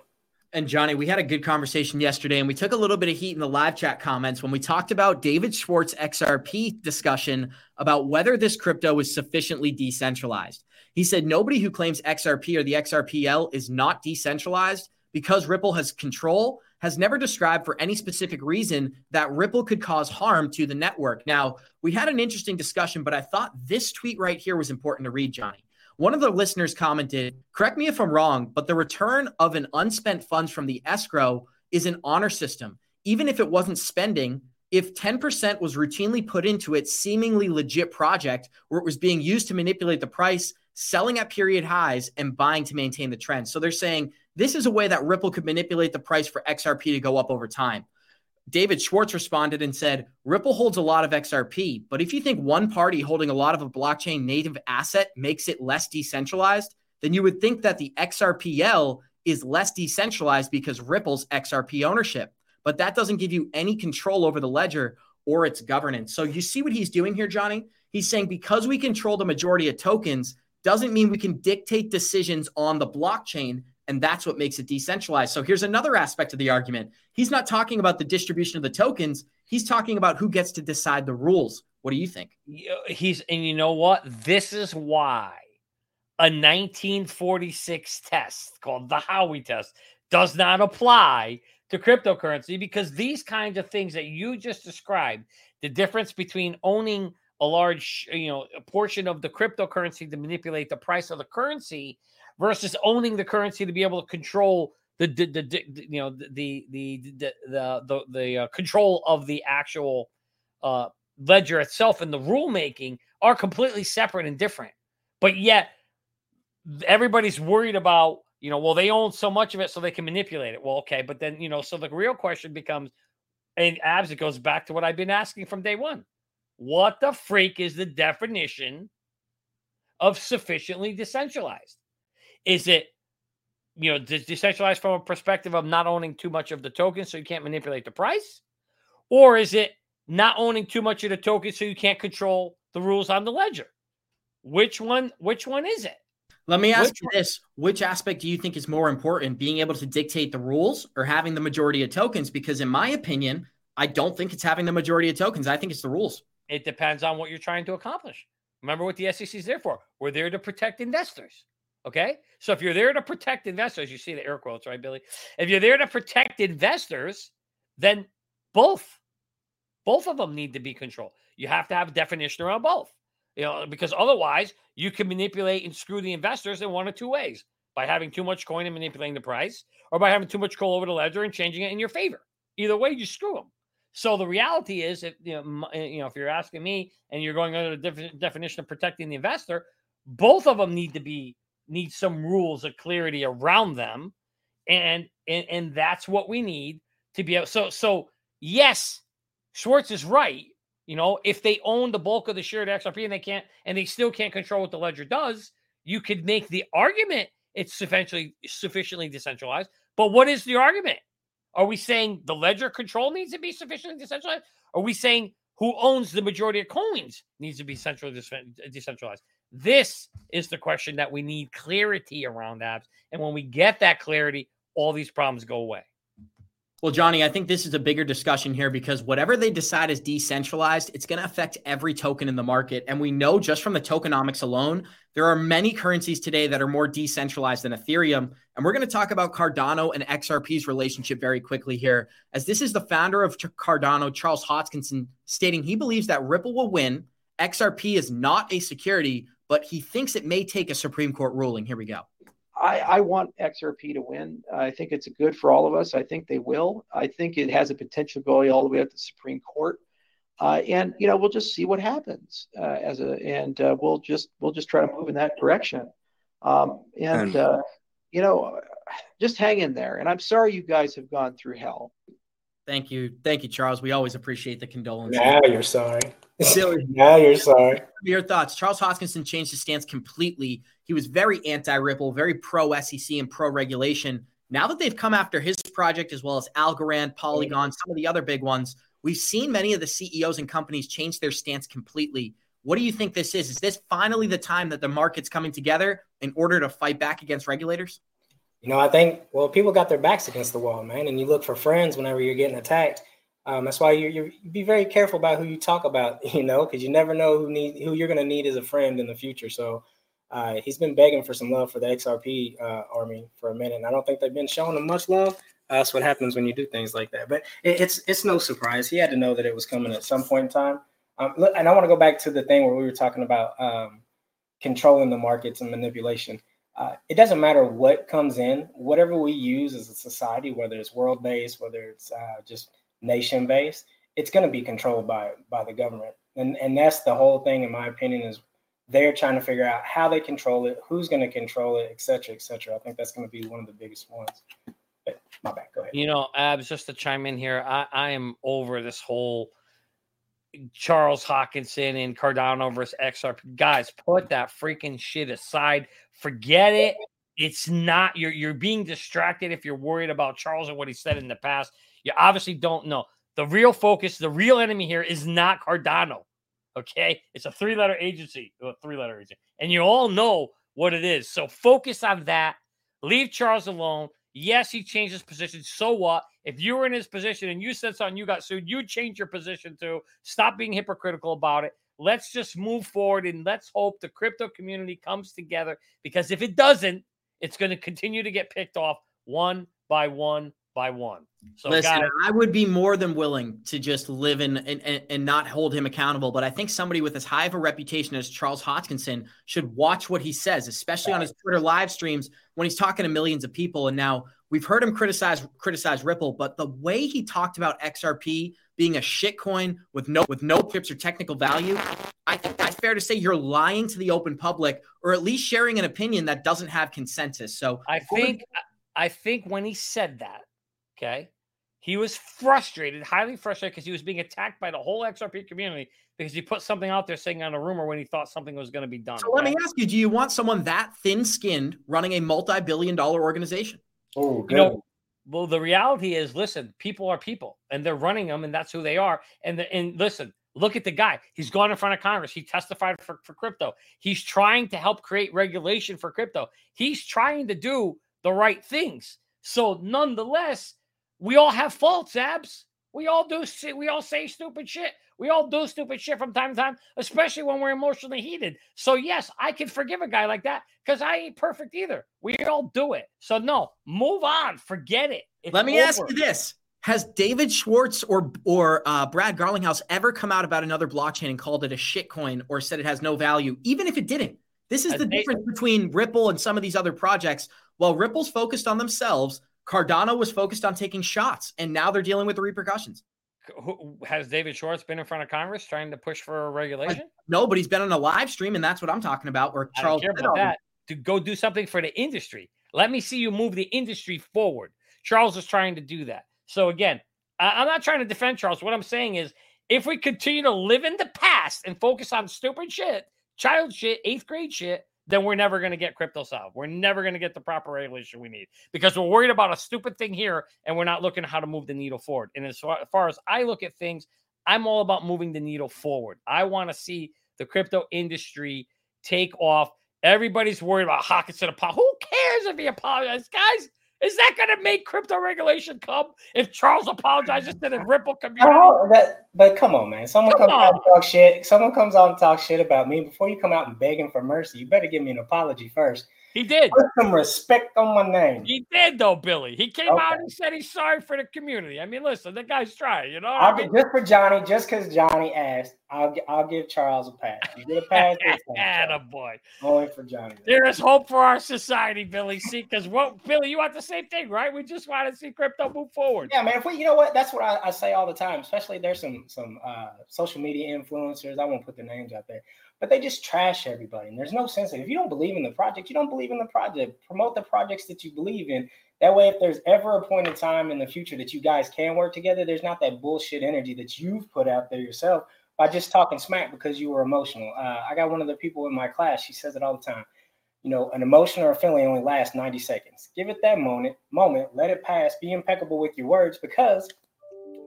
And Johnny, we had a good conversation yesterday, and we took a little bit of heat in the live chat comments when we talked about David Schwartz XRP discussion about whether this crypto is sufficiently decentralized. He said nobody who claims XRP or the XRPL is not decentralized because Ripple has control has never described for any specific reason that Ripple could cause harm to the network. Now, we had an interesting discussion, but I thought this tweet right here was important to read, Johnny. One of the listeners commented, correct me if I'm wrong, but the return of an unspent funds from the escrow is an honor system. Even if it wasn't spending, if 10% was routinely put into its seemingly legit project where it was being used to manipulate the price, selling at period highs, and buying to maintain the trend. So they're saying this is a way that Ripple could manipulate the price for XRP to go up over time. David Schwartz responded and said, Ripple holds a lot of XRP, but if you think one party holding a lot of a blockchain native asset makes it less decentralized, then you would think that the XRPL is less decentralized because Ripple's XRP ownership. But that doesn't give you any control over the ledger or its governance. So you see what he's doing here, Johnny? He's saying because we control the majority of tokens doesn't mean we can dictate decisions on the blockchain and that's what makes it decentralized. So here's another aspect of the argument. He's not talking about the distribution of the tokens. He's talking about who gets to decide the rules. What do you think? He's, and you know what? This is why a 1946 test called the Howey test does not apply to cryptocurrency because these kinds of things that you just described, the difference between owning a large, you know, a portion of the cryptocurrency to manipulate the price of the currency versus owning the currency to be able to control the, the, the, the you know the the the the the, the uh, control of the actual uh, ledger itself and the rule making are completely separate and different. But yet everybody's worried about you know well they own so much of it so they can manipulate it. Well, okay, but then you know so the real question becomes, and abs it goes back to what I've been asking from day one. What the freak is the definition of sufficiently decentralized? Is it, you know, decentralized from a perspective of not owning too much of the token so you can't manipulate the price? Or is it not owning too much of the token so you can't control the rules on the ledger? Which one, which one is it? Let me ask which you this. Which aspect do you think is more important, being able to dictate the rules or having the majority of tokens? Because in my opinion, I don't think it's having the majority of tokens. I think it's the rules. It depends on what you're trying to accomplish. Remember what the SEC is there for. We're there to protect investors. Okay. So if you're there to protect investors, you see the air quotes, right, Billy? If you're there to protect investors, then both, both of them need to be controlled. You have to have a definition around both, you know, because otherwise you can manipulate and screw the investors in one of two ways by having too much coin and manipulating the price, or by having too much control over the ledger and changing it in your favor. Either way, you screw them. So the reality is, if you know, eh, you know, if you're asking me and you're going under the def- definition of protecting the investor, both of them need to be need some rules of clarity around them and and and that's what we need to be able so so yes schwartz is right you know if they own the bulk of the shared xrp and they can't and they still can't control what the ledger does you could make the argument it's sufficiently sufficiently decentralized but what is the argument? Are we saying the ledger control needs to be sufficiently decentralized? Are we saying who owns the majority of coins needs to be centrally decentralized this is the question that we need clarity around abs. And when we get that clarity, all these problems go away. Well, Johnny, I think this is a bigger discussion here because whatever they decide is decentralized, it's going to affect every token in the market. And we know just from the tokenomics alone, there are many currencies today that are more decentralized than Ethereum. And we're going to talk about Cardano and XRP's relationship very quickly here, as this is the founder of Cardano, Charles Hoskinson, stating he believes that Ripple will win. XRP is not a security, but he thinks it may take a Supreme Court ruling. Here we go. I, I, want XRP to win. I think it's good for all of us. I think they will. I think it has a potential going all the way up to the Supreme Court. Uh, and you know we'll just see what happens uh, as a and uh, we'll just we'll just try to move in that direction um, and uh, you know just hang in there and i'm sorry you guys have gone through hell Thank you. Thank you, Charles. We always appreciate the condolences. Now you're sorry. [LAUGHS] now you're sorry. Your thoughts. Charles Hoskinson changed his stance completely. He was very anti Ripple, very pro SEC and pro regulation. Now that they've come after his project as well as Algorand, Polygon, some of the other big ones, We've seen many of the CEOs and companies change their stance completely. What do you think this is? Is this finally the time that the market's coming together in order to fight back against regulators? You know, I think well, people got their backs against the wall, man, and you look for friends whenever you're getting attacked. Um, that's why you you be very careful about who you talk about, [LAUGHS] you know, because you never know who need who you're going to need as a friend in the future. So uh, he's been begging for some love for the XRP uh, army for a minute, and I don't think they've been showing him much love. Uh, that's what happens when you do things like that. But it, it's it's no surprise. He had to know that it was coming at some point in time. Um, and I want to go back to the thing where we were talking about um, controlling the markets and manipulation. Uh, it doesn't matter what comes in, whatever we use as a society, whether it's world based, whether it's uh, just nation based, it's going to be controlled by by the government. And and that's the whole thing, in my opinion, is they're trying to figure out how they control it, who's going to control it, et cetera, et cetera. I think that's going to be one of the biggest ones. But my bad, go ahead. You know, Abs, just to chime in here, I, I am over this whole Charles Hoskinson and Cardano versus XRP. Guys, put that freaking shit aside. Forget it. It's not you're you're being distracted if you're worried about Charles and what he said in the past. You obviously don't know. The real focus, the real enemy here is not Cardano. Okay, it's a three-letter agency, a three-letter agency, and you all know what it is. So focus on that. Leave Charles alone. Yes, he changed his position. So what? If you were in his position and you said something, you got sued, you change your position too. Stop being hypocritical about it. Let's just move forward and let's hope the crypto community comes together because if it doesn't, it's going to continue to get picked off one by one by one. So Listen, guys, I would be more than willing to just live in and, and, and not hold him accountable. But I think somebody with as high of a reputation as Charles Hoskinson should watch what he says, especially on his Twitter live streams when he's talking to millions of people. And now we've heard him criticize criticize Ripple, but the way he talked about XRP being a shitcoin with no with no chips or technical value, I think that's fair to say you're lying to the open public, or at least sharing an opinion that doesn't have consensus. So I think I think when he said that, okay, he was frustrated, highly frustrated because he was being attacked by the whole XRP community because he put something out there saying on a rumor when he thought something was going to be done. So let me ask you: Do you want someone that thin-skinned running a multi-billion-dollar organization? Oh, you know, well, the reality is, listen, people are people, and they're running them, and that's who they are. And the, and listen, look at the guy. He's gone in front of Congress. He testified for, for crypto. He's trying to help create regulation for crypto. He's trying to do the right things. So, nonetheless, we all have faults, abs. We all do. We all say stupid shit. We all do stupid shit from time to time, especially when we're emotionally heated. So yes, I can forgive a guy like that because I ain't perfect either. We all do it. So no, move on. Forget it. It's Let me over. ask you this: Has David Schwartz or or uh, Brad Garlinghouse ever come out about another blockchain and called it a shitcoin or said it has no value, even if it didn't? This is the they- difference between Ripple and some of these other projects. While Ripple's focused on themselves, Cardano was focused on taking shots, and now they're dealing with the repercussions. Has David Schwartz been in front of Congress trying to push for a regulation? No, but he's been on a live stream, and that's what I'm talking about. Where I Charles about that. To go do something for the industry. Let me see you move the industry forward. Charles is trying to do that. So again, I'm not trying to defend Charles. What I'm saying is, if we continue to live in the past and focus on stupid shit, child shit, eighth grade shit, then we're never going to get crypto solved. We're never going to get the proper regulation we need because we're worried about a stupid thing here and we're not looking how to move the needle forward. And as far, as far as I look at things, I'm all about moving the needle forward. I want to see the crypto industry take off. Everybody's worried about Hoskinson. Apo- Who cares if he apologizes, guys? Is that going to make crypto regulation come if Charles apologizes to the Ripple community? Oh, that, but come on, man. Someone Come comes out and talk shit. Someone comes out and talk shit about me before you come out and begging for mercy. You better give me an apology first. He did. Put some respect on my name. He did though, Billy. He came out and said he's sorry for the community. I mean, listen, the guy's trying. You know, I'll I get mean, just for Johnny, just because Johnny asked. I'll I'll give Charles a pass. You get a pass. [LAUGHS] boy. Only for Johnny. There is hope for our society, Billy. See, because what, Billy, you want the same thing, right? We just want to see crypto move forward. Yeah, man. If we, you know what, that's what I, I say all the time. Especially there's some some uh, social media influencers. I won't put their names out there, but they just trash everybody. And there's no sense. If you don't believe in the project, you don't believe in the project. Promote the projects that you believe in. That way, if there's ever a point in time in the future that you guys can work together, there's not that bullshit energy that you've put out there yourself by just talking smack because you were emotional. Uh, I got one of the people in my class. She says it all the time. You know, an emotion or a feeling only lasts 90 seconds. Give it that moment, moment, let it pass. Be impeccable with your words because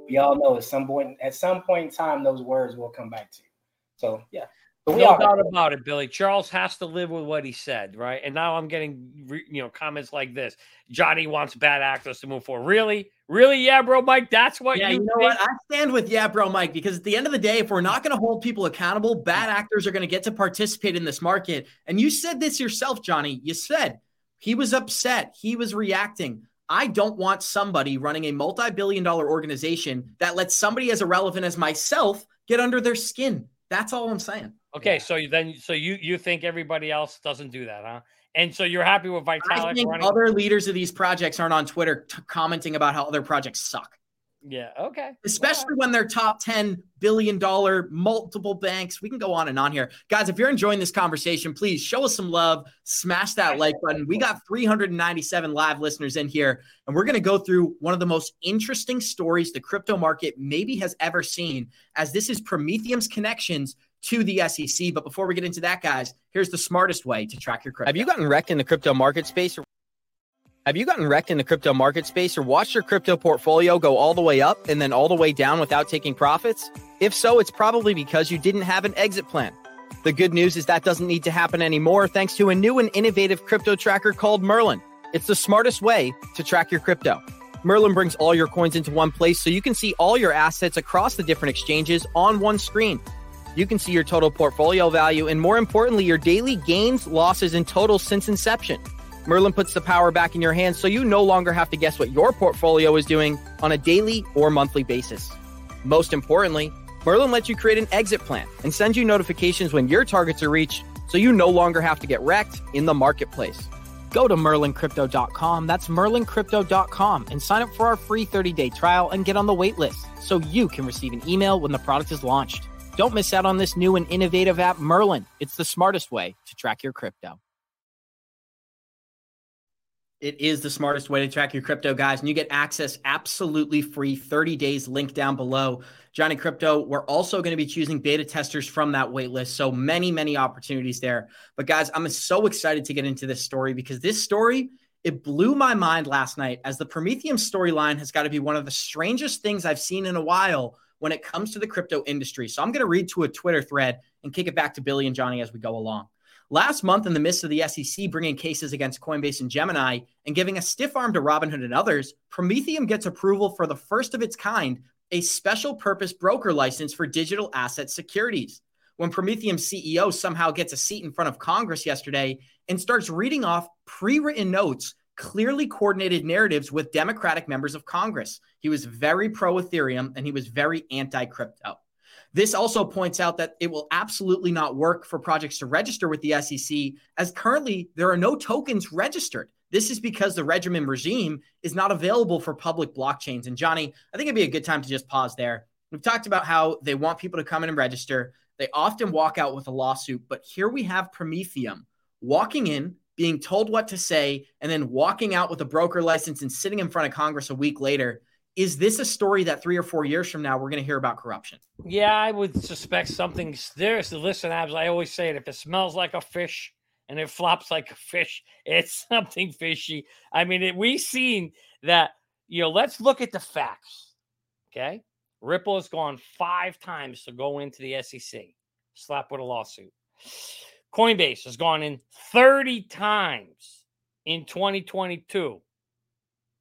we all know at some point at some point in time those words will come back to you. So yeah. But no all doubt about it, Billy. Charles has to live with what he said, right? And now I'm getting, you know, comments like this: Johnny wants bad actors to move forward. Really, really, yeah, bro, Mike. That's what Yeah, you, you know think? what? I stand with yeah, bro, Mike, because at the end of the day, if we're not going to hold people accountable, bad actors are going to get to participate in this market. And you said this yourself, Johnny. You said he was upset, he was reacting. I don't want somebody running a multi billion dollar organization that lets somebody as irrelevant as myself get under their skin. That's all I'm saying. Okay, so you then, so you you think everybody else doesn't do that, huh? And so you're happy with Vitalik? I think running? other leaders of these projects aren't on Twitter t- commenting about how other projects suck. yeah. Okay. especially when they're top 10 billion dollar multiple banks. We can go on and on here. Guys, if you're enjoying this conversation, please show us some love, smash that like button. We got 397 live listeners in here, and we're going to go through one of the most interesting stories the crypto market maybe has ever seen, as this is Prometheum's connections to the SEC. But before we get into that, guys, here's the smartest way to track your crypto. Have you gotten wrecked in the crypto market space? Or- Have you gotten wrecked in the crypto market space or watched your crypto portfolio go all the way up and then all the way down without taking profits? If so, it's probably because you didn't have an exit plan. The good news is that doesn't need to happen anymore thanks to a new and innovative crypto tracker called Merlin. It's the smartest way to track your crypto. Merlin brings all your coins into one place so you can see all your assets across the different exchanges on one screen. You can see your total portfolio value and, more importantly, your daily gains, losses, and totals since inception. Merlin puts the power back in your hands so you no longer have to guess what your portfolio is doing on a daily or monthly basis. Most importantly, Merlin lets you create an exit plan and sends you notifications when your targets are reached so you no longer have to get wrecked in the marketplace. Go to merlincrypto.com, that's merlincrypto.com, and sign up for our free 30 day trial and get on the wait list so you can receive an email when the product is launched. Don't miss out on this new and innovative app, Merlin. It's the smartest way to track your crypto. It is the smartest way to track your crypto, guys. And you get access absolutely free 30 days, link down below. Johnny Krypto, we're also going to be choosing beta testers from that waitlist. So many, many opportunities there. But guys, I'm so excited to get into this story because this story, it blew my mind last night as the Prometheum storyline has got to be one of the strangest things I've seen in a while when it comes to the crypto industry. So I'm going to read to a Twitter thread and kick it back to Billy and Johnny as we go along. Last month, in the midst of the SEC bringing cases against Coinbase and Gemini and giving a stiff arm to Robinhood and others, Prometheum gets approval for the first of its kind, a special purpose broker license for digital asset securities. When Prometheum CEO somehow gets a seat in front of Congress yesterday and starts reading off pre written notes, clearly coordinated narratives with Democratic members of Congress. He was very pro Ethereum and he was very anti crypto. This also points out that it will absolutely not work for projects to register with the SEC, as currently there are no tokens registered. This is because the regimen regime is not available for public blockchains. And Johnny, I think it'd be a good time to just pause there. We've talked about how they want people to come in and register. They often walk out with a lawsuit, but here we have Prometheum walking in, being told what to say, and then walking out with a broker license and sitting in front of Congress a week later. Is this a story that three or four years from now we're going to hear about corruption? Yeah, I would suspect something. There's listen, Abs. I always say it. If it smells like a fish and it flops like a fish, [LAUGHS] it's something fishy. I mean, it, we've seen that. You know, let's look at the facts. Okay, Ripple has gone five times to go into the SEC, slap with a lawsuit. Coinbase has gone in 30 times in 2022.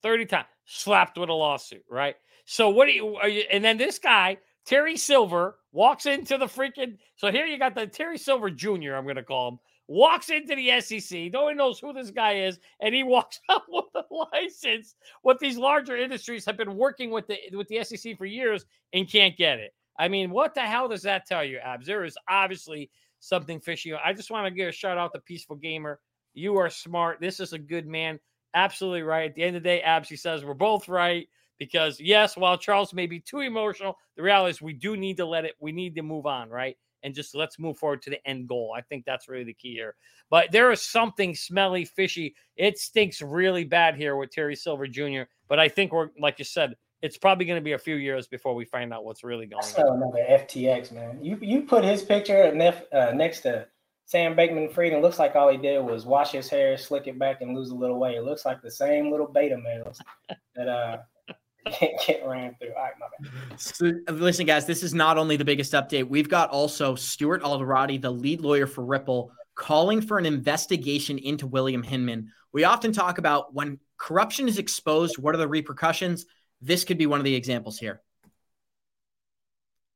30 times slapped with a lawsuit, right? So what do you, you, and then this guy, Terry Silver, walks into the freaking so here you got the Terry Silver Jr., I'm gonna call him, walks into the SEC. No one knows who this guy is, and he [LAUGHS] walks out with a license. What these larger industries have been working with the with the SEC for years and can't get it. I mean, what the hell does that tell you, Abs? There is obviously something fishy. I just want to give a shout out to Peaceful Gamer. You are smart. This is a good man. Absolutely right. At the end of the day, Abs, he says we're both right because yes, while Charles may be too emotional, the reality is we do need to let it. We need to move on, right? And just let's move forward to the end goal. I think that's really the key here. But there is something smelly, fishy. It stinks really bad here with Terry Silver Jr. But I think we're like you said, it's probably going to be a few years before we find out what's really going on. another FTX man. You you put his picture nef- uh, next to Sam Bankman Fried, and looks like all he did was wash his hair, slick it back, and lose a little weight. It looks like the same little beta males that uh [LAUGHS] get, get ran through. All right, my bad. So, listen, guys, this is not only the biggest update. We've got also Stuart Alderoty, the lead lawyer for Ripple, calling for an investigation into William Hinman. We often talk about when corruption is exposed, what are the repercussions? This could be one of the examples here.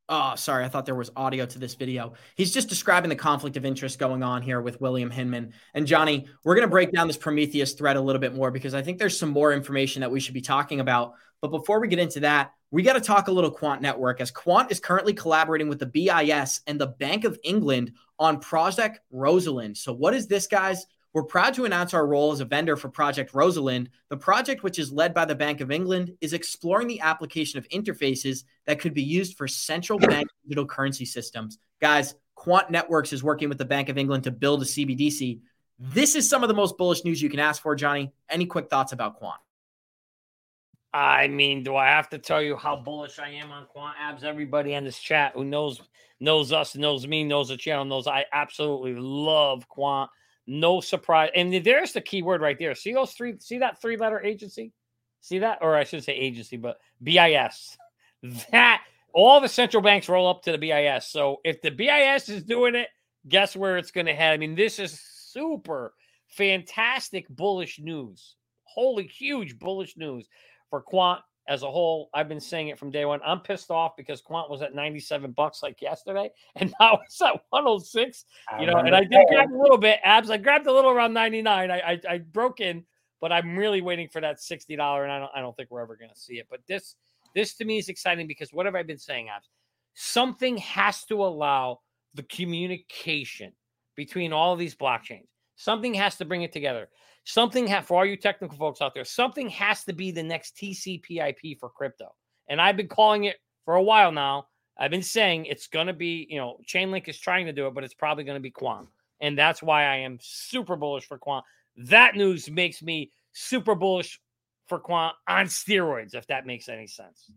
Oh, sorry. I thought there was audio to this video. He's just describing the conflict of interest going on here with William Hinman. And Johnny, we're going to break down this Prometheum thread a little bit more because I think there's some more information that we should be talking about. But before we get into that, we got to talk a little Quant Network as Quant is currently collaborating with the BIS and the Bank of England on Project Rosalind. So, what is this, guys? We're proud to announce our role as a vendor for Project Rosalind. The project, which is led by the Bank of England, is exploring the application of interfaces that could be used for central bank [COUGHS] digital currency systems. Guys, Quant Networks is working with the Bank of England to build a CBDC. This is some of the most bullish news you can ask for, Johnny. Any quick thoughts about Quant? I mean, do I have to tell you how bullish I am on Quant Abs? Everybody in this chat who knows knows us, knows me, knows the channel, knows I absolutely love Quant. No surprise. And there's the key word right there. See those three, see that three letter agency? See that? Or I should say agency, but BIS. [LAUGHS] That all the central banks roll up to the BIS. So if the BIS is doing it, guess where it's going to head? I mean, this is super fantastic bullish news. Holy huge bullish news for Quant as a whole. I've been saying it from day one. I'm pissed off because Quant was at 97 bucks like yesterday, [LAUGHS] and now it's at 106. You know, and I did grab a little bit abs. I grabbed a little around 99. I I, I broke in, but I'm really waiting for that $60, and I don't I don't think we're ever going to see it. But this this to me is exciting because what have I been saying, abs? Something has to allow the communication between all of these blockchains. Something has to bring it together. Something ha- for all you technical folks out there, something has to be the next TCP/IP for crypto. And I've been calling it for a while now. I've been saying it's going to be, you know, Chainlink is trying to do it, but it's probably going to be Quant. And that's why I am super bullish for Quant. That news makes me super bullish for Quant on steroids, if that makes any sense.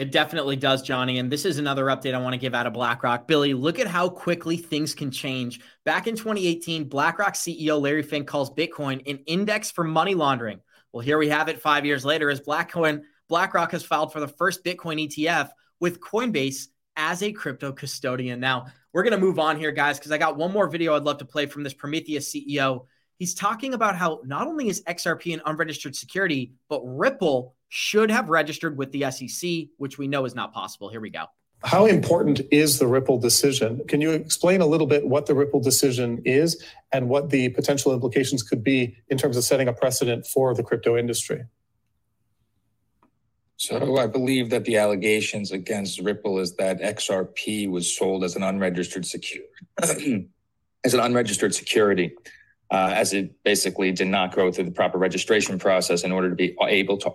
It definitely does, Johnny. And this is another update I want to give out of BlackRock. Billy, look at how quickly things can change. Back in 2018, BlackRock CEO Larry Fink calls Bitcoin an index for money laundering. Well, here we have it five years later as Blackcoin, BlackRock has filed for the first Bitcoin ETF with Coinbase as a crypto custodian. Now, we're going to move on here, guys, because I got one more video I'd love to play from this Prometheum CEO. He's talking about how not only is XRP an unregistered security, but Ripple should have registered with the SEC, which we know is not possible. Here we go. How important is the Ripple decision? Can you explain a little bit what the Ripple decision is and what the potential implications could be in terms of setting a precedent for the crypto industry? So I believe that the allegations against Ripple is that XRP was sold as an unregistered security, [CLEARS THROAT] as an unregistered security, as it basically did not go through the proper registration process in order to be able to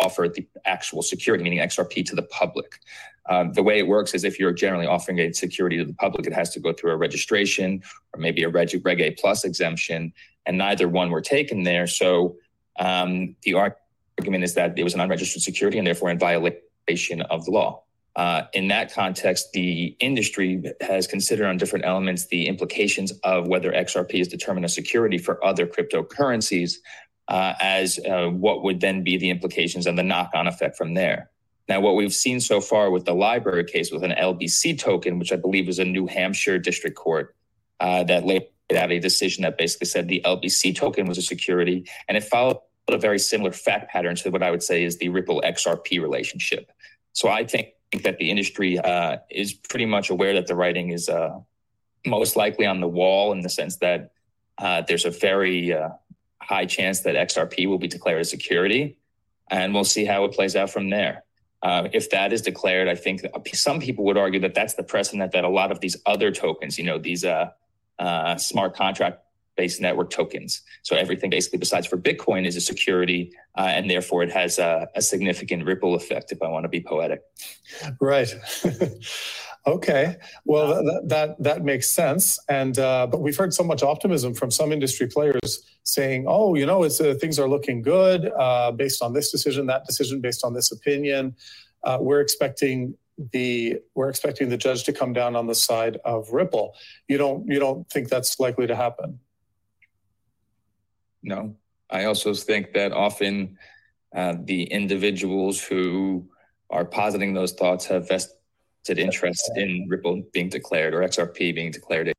offer the actual security, meaning XRP, to the public. Um, the way it works is if you're generally offering a security to the public, it has to go through a registration or maybe a Reg, Reg A plus exemption, and neither one were taken there. So um, the argument is that it was an unregistered security and therefore in violation of the law. Uh, in that context, the industry has considered on different elements the implications of whether XRP is determined a security for other cryptocurrencies uh, as uh, what would then be the implications and the knock on effect from there. Now, what we've seen so far with the LBRY case with an LBC token, which I believe was a New Hampshire district court uh, that laid out a decision that basically said the LBC token was a security, and it followed a very similar fact pattern to what I would say is the Ripple XRP relationship. So I think that the industry uh, is pretty much aware that the writing is uh, most likely on the wall in the sense that uh, there's a very high chance that XRP will be declared a security, and we'll see how it plays out from there. Uh, if that is declared, I think some people would argue that that's the precedent that a lot of these other tokens, you know, these uh, uh, smart contract based network tokens. So everything basically besides for Bitcoin is a security, uh, and therefore it has a, a, significant ripple effect. If I want to be poetic, right. [LAUGHS] okay, well that, that that makes sense. And uh, but we've heard so much optimism from some industry players saying, "Oh, you know, it's uh, things are looking good uh, based on this decision, that decision, based on this opinion." Uh, we're expecting the we're expecting the judge to come down on the side of Ripple. You don't you don't think that's likely to happen? No, I also think that often Uh, the individuals who are positing those thoughts have vested interest in Ripple being declared or XRP being declared.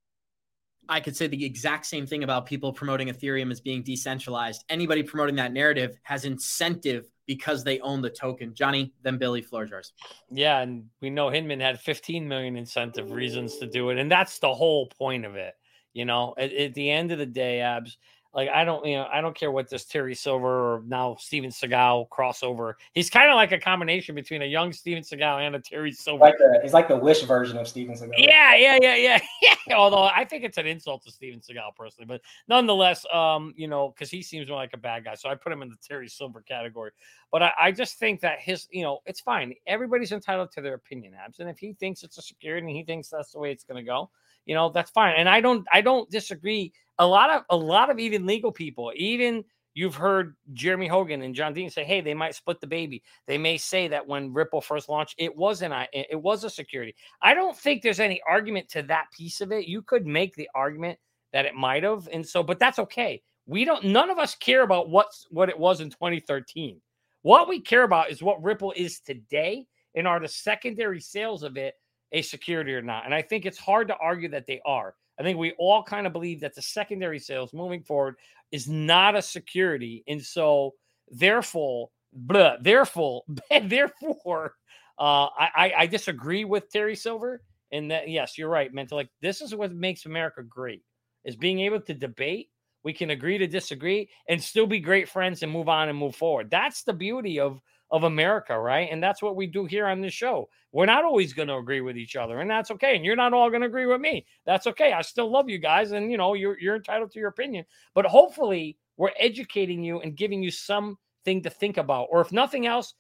I could say the exact same thing about people promoting Ethereum as being decentralized. Anybody promoting that narrative has incentive because they own the token. Johnny, then Billy, floor yours. Yeah, and we know Hinman had 15 million incentive reasons to do it, and that's the whole point of it. You know, at, at the end of the day, abs like I don't, you know, I don't care what this Terry Silver or now Steven Seagal crossover. He's kind of like a combination between a young Steven Seagal and a Terry Silver. Like the, he's like the Wish version of Steven Seagal. Yeah, yeah, yeah, [LAUGHS] yeah. Although I think it's an insult to Steven Seagal personally, but nonetheless, um, you know, because he seems more like a bad guy, so I put him in the Terry Silver category. But I, I just think that his, you know, it's fine. Everybody's entitled to their opinion, abs, and if he thinks it's a security and he thinks that's the way it's going to go, you know, that's fine. And I don't, I don't disagree a lot of a lot of even legal people, even you've heard Jeremy Hogan and John Dean say, "Hey, they might split the baby." They may say that when Ripple first launched, it wasn't I, it was a security. I don't think there's any argument to that piece of it. You could make the argument that it might have, and so, but that's okay. We don't. None of us care about what's what it was in 2013. What we care about is what Ripple is today, and are the secondary sales of it a security or not? And I think it's hard to argue that they are. I think we all kind of believe that the secondary sales moving forward is not a security. And so, therefore, blah, therefore, [LAUGHS] therefore, uh, I, I disagree with Terry Silver. And that, yes, you're right, mental. Like, this is what makes America great is being able to debate. We can agree to disagree and still be great friends and move on and move forward. That's the beauty of of America, right? And that's what we do here on this show. We're not always going to agree with each other, and that's okay. And you're not all going to agree with me. That's okay. I still love you guys, and you know you're you're entitled to your opinion. But hopefully, we're educating you and giving you something to think about, or if nothing else,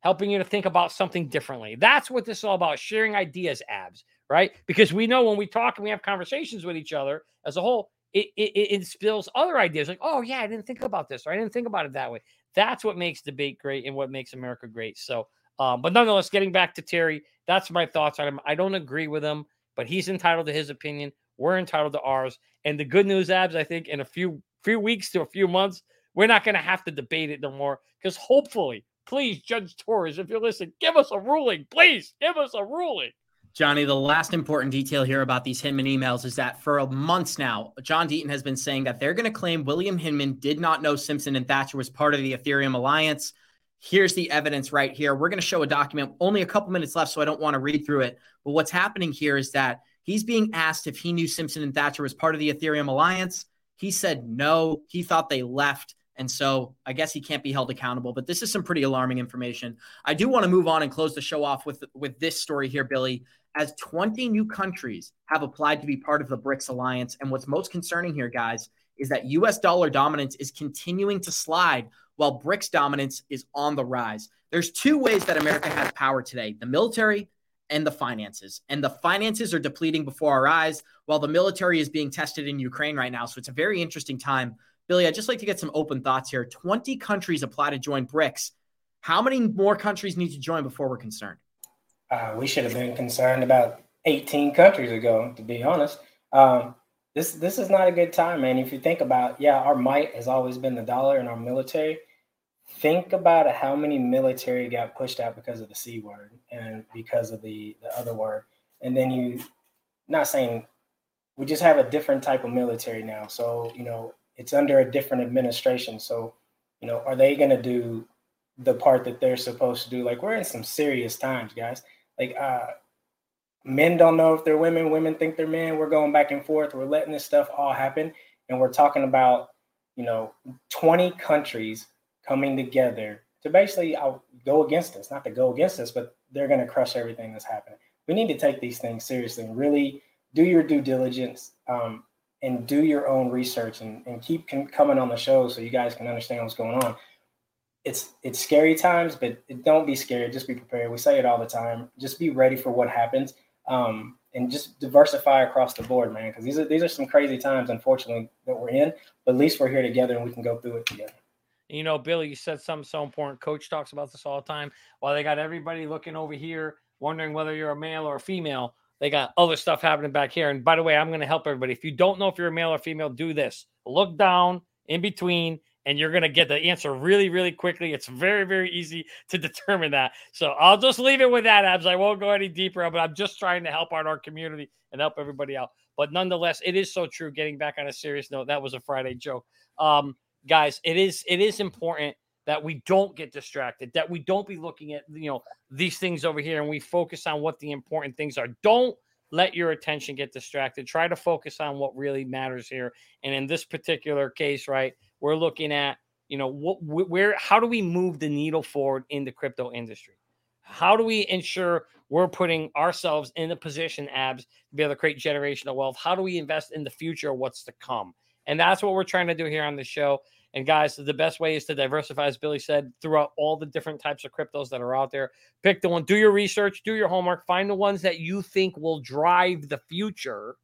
helping you to think about something differently. That's what this is all about: sharing ideas, abs, right? Because we know when we talk and we have conversations with each other as a whole, it, it, it spills other ideas like, oh, yeah, I didn't think about this, or I didn't think about it that way. That's what makes debate great and what makes America great. So, um, but nonetheless, getting back to Terry, that's my thoughts on him. I don't agree with him, but he's entitled to his opinion. We're entitled to ours. And the good news, abs, I think, in a few few weeks to a few months, we're not going to have to debate it no more because hopefully, please, Judge Torres, if you're listening, give us a ruling. Please give us a ruling. Johnny, the last important detail here about these Hinman emails is that for months now, John Deaton has been saying that they're going to claim William Hinman did not know Simpson and Thacher was part of the Ethereum alliance. Here's the evidence right here. We're going to show a document, only a couple minutes left, so I don't want to read through it. But what's happening here is that he's being asked if he knew Simpson and Thacher was part of the Ethereum alliance. He said no. He thought they left. And so I guess he can't be held accountable. But this is some pretty alarming information. I do want to move on and close the show off with, with this story here, Billy as 20 new countries have applied to be part of the BRICS alliance. And what's most concerning here, guys, is that US dollar dominance is continuing to slide while BRICS dominance is on the rise. There's two ways that America has power today the military and the finances. And the finances are depleting before our eyes while the military is being tested in Ukraine right now. So it's a very interesting time. Billy, I'd just like to get some open thoughts here. 20 countries apply to join BRICS. How many more countries need to join before we're concerned? Uh, we should have been concerned about 18 countries ago, to be honest. Um, this this is not a good time, man. If you think about, yeah, our might has always been the dollar and our military. Think about how many military got pushed out because of the c word and because of the the other word, and then you, not saying, we just have a different type of military now. So you know, it's under a different administration. So you know, are they going to do the part that they're supposed to do? Like we're in some serious times, guys like uh men don't know if they're women women think they're men. We're going back and forth. We're letting this stuff all happen. And we're talking about you know 20 countries coming together to basically go against us. Not to go against us but they're going to crush everything that's happening. We need to take these things seriously and really do your due diligence um, and do your own research and, and keep coming on the show so you guys can understand what's going on it's it's scary times, but don't be scared. Just be prepared. We say it all the time. Just be ready for what happens, um, and just diversify across the board, man. Because these are these are some crazy times, unfortunately, that we're in. But at least we're here together, and we can go through it together. You know, Billy, you said something so important. Coach talks about this all the time. While they got everybody looking over here, wondering whether you're a male or a female, they got other stuff happening back here. And by the way, I'm going to help everybody. If you don't know if you're a male or female, do this: look down in between and you're going to get the answer really, really quickly. It's very, very easy to [LAUGHS] determine that. So I'll just leave it with that, Abs. I won't go any deeper, but I'm just trying to help out our community and help everybody out. But nonetheless, it is so true. Getting back on a serious note, that was a Friday joke. Um, guys, it is it is important that we don't get distracted, that we don't be looking at you know these things over here and we focus on what the important things are. Don't let your attention get distracted. Try to focus on what really matters here. And in this particular case, right, we're looking at you know what where how do we move the needle forward in the crypto industry? How do we ensure we're putting ourselves in the position, abs, to be able to create generational wealth? How do we invest in the future, what's to come? And that's what we're trying to do here on the show. And guys, the best way is to diversify, as Billy said, throughout all the different types of cryptos that are out there. Pick the one, do your research, do your homework, find the ones that you think will drive the future.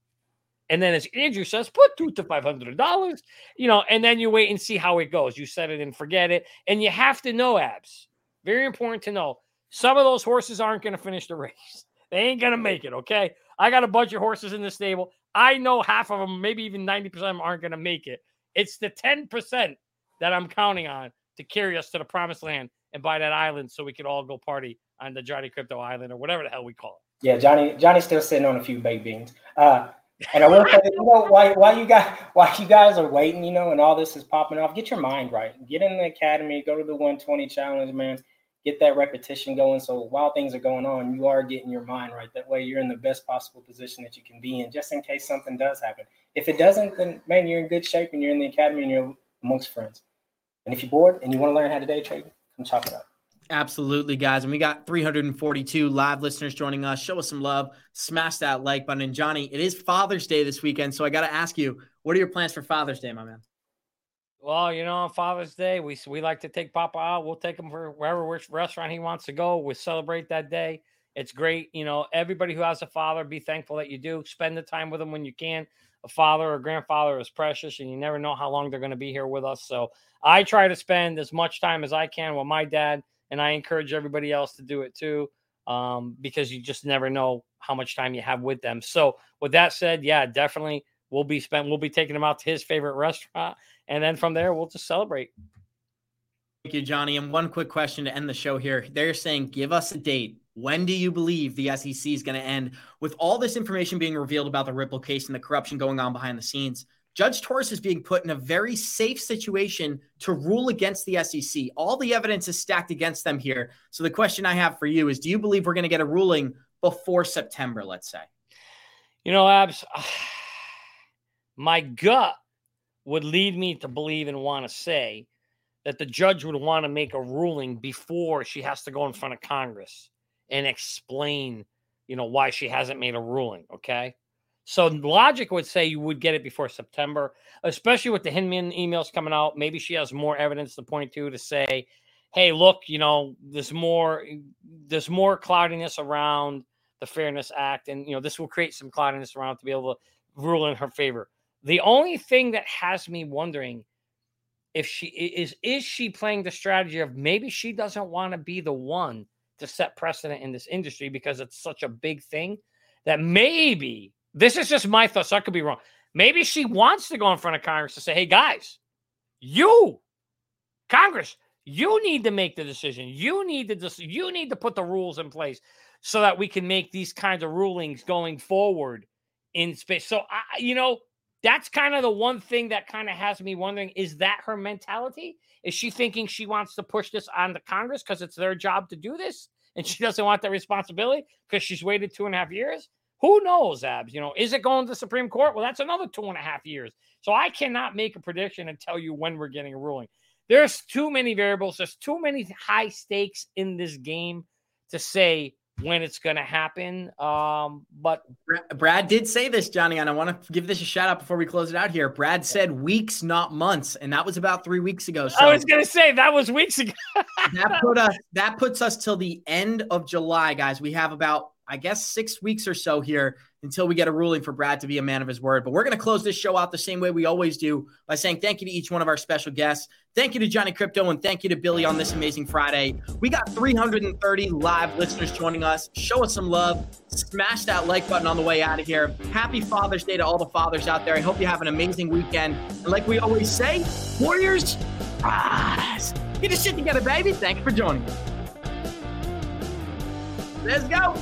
And then, as Andrew says, put two to five hundred dollars, you know, and then you wait and see how it goes. You set it and forget it, and you have to know abs. Very important to know. Some of those horses aren't going to finish the [LAUGHS] race. They ain't going to make it. Okay, I got a bunch of horses in the stable. I know half of them, maybe even ninety percent of them, aren't going to make it. It's the 10% that I'm counting on to carry us to the promised land and buy that island so we could all go party on the Johnny Krypto Island or whatever the hell we call it. Yeah, Johnny Johnny's still sitting on a few baked beans. Uh, and I will say, you know, why why you guys why you guys are waiting, you know, and all this is popping off. Get your mind right. Get in the academy. Go to the 120 challenge, man. Get that repetition going. So while things are going on, you are getting your mind right. That way, you're in the best possible position that you can be in, just in case something does happen. If it doesn't, then man, you're in good shape and you're in the academy and you're amongst friends. And if you're bored and you want to learn how to day trade, come chop it up. Absolutely, guys. And we got 342 live listeners joining us. Show us some love. Smash that like button. And Johnny, it is Father's Day this weekend. So I got to ask you, what are your plans for Father's Day, my man? Well, you know, on Father's Day, we we like to take Papa out. We'll take him for wherever which restaurant he wants to go. We celebrate that day. It's great. You know, everybody who has a father, be thankful that you do. Spend the time with them when you can a father or grandfather is precious and you never know how long they're going to be here with us. So I try to spend as much time as I can with my dad, and I encourage everybody else to do it too, um, because you just never know how much time you have with them. So with that said, yeah, definitely we'll be spent. We'll be taking him out to his favorite restaurant, and then from there we'll just celebrate. Thank you, Johnny. And one quick question to end the show here. They're saying, give us a date when do you believe the SEC is going to end with all this information being revealed about the Ripple case and the corruption going on behind the scenes? Judge Torres is being put in a very safe situation to rule against the SEC. All the evidence is stacked against them here. So the question I have for you is do you believe we're going to get a ruling before September, let's say? You know, Abs, [SIGHS] my gut would lead me to believe and want to say that the judge would want to make a ruling before she has to go in front of Congress and explain, you know, why she hasn't made a ruling. Okay. So logic would say you would get it before September, especially with the Hinman emails coming out. Maybe she has more evidence to point to to say, hey, look, you know, there's more there's more cloudiness around the Fairness Act, and you know, this will create some cloudiness around to be able to rule in her favor. The only thing that has me wondering if she is is she playing the strategy of maybe she doesn't want to be the one to set precedent in this industry because it's such a big thing that maybe this is just my thoughts. I could be wrong. Maybe she wants to go in front of Congress to say, hey, guys, you, Congress, you need to make the decision. You need to just you need to put the rules in place so that we can make these kinds of rulings going forward in space. So I, you know, that's kind of the one thing that kind of has me wondering: is that her mentality? Is she thinking she wants to push this on the Congress because it's their job to do this? And she doesn't want that responsibility because she's waited two and a half years? Who knows, Abs? You know, is it going to the Supreme Court? Well, that's another two and a half years. So I cannot make a prediction and tell you when we're getting a ruling. There's too many variables. There's too many high stakes in this game to say when it's going to happen. Um, but Brad did say this, Johnny, and I want to give this a shout out before we close it out here. Brad said weeks, not months, and that was about three weeks ago. So I was going to say that was weeks ago. [LAUGHS] that put us that puts us till the end of July, guys. We have about I guess six weeks or so here until we get a ruling for Brad to be a man of his word. But we're going to close this show out the same way we always do by saying thank you to each one of our special guests. Thank you to Johnny Krypto and thank you to Billy on this amazing Friday. We got 330 live listeners joining us. Show us some love. Smash that like button on the way out of here. Happy Father's Day to all the fathers out there. I hope you have an amazing weekend. And like we always say, Warriors, Surprise! Get your shit together, baby. Thanks for joining us. Let's go.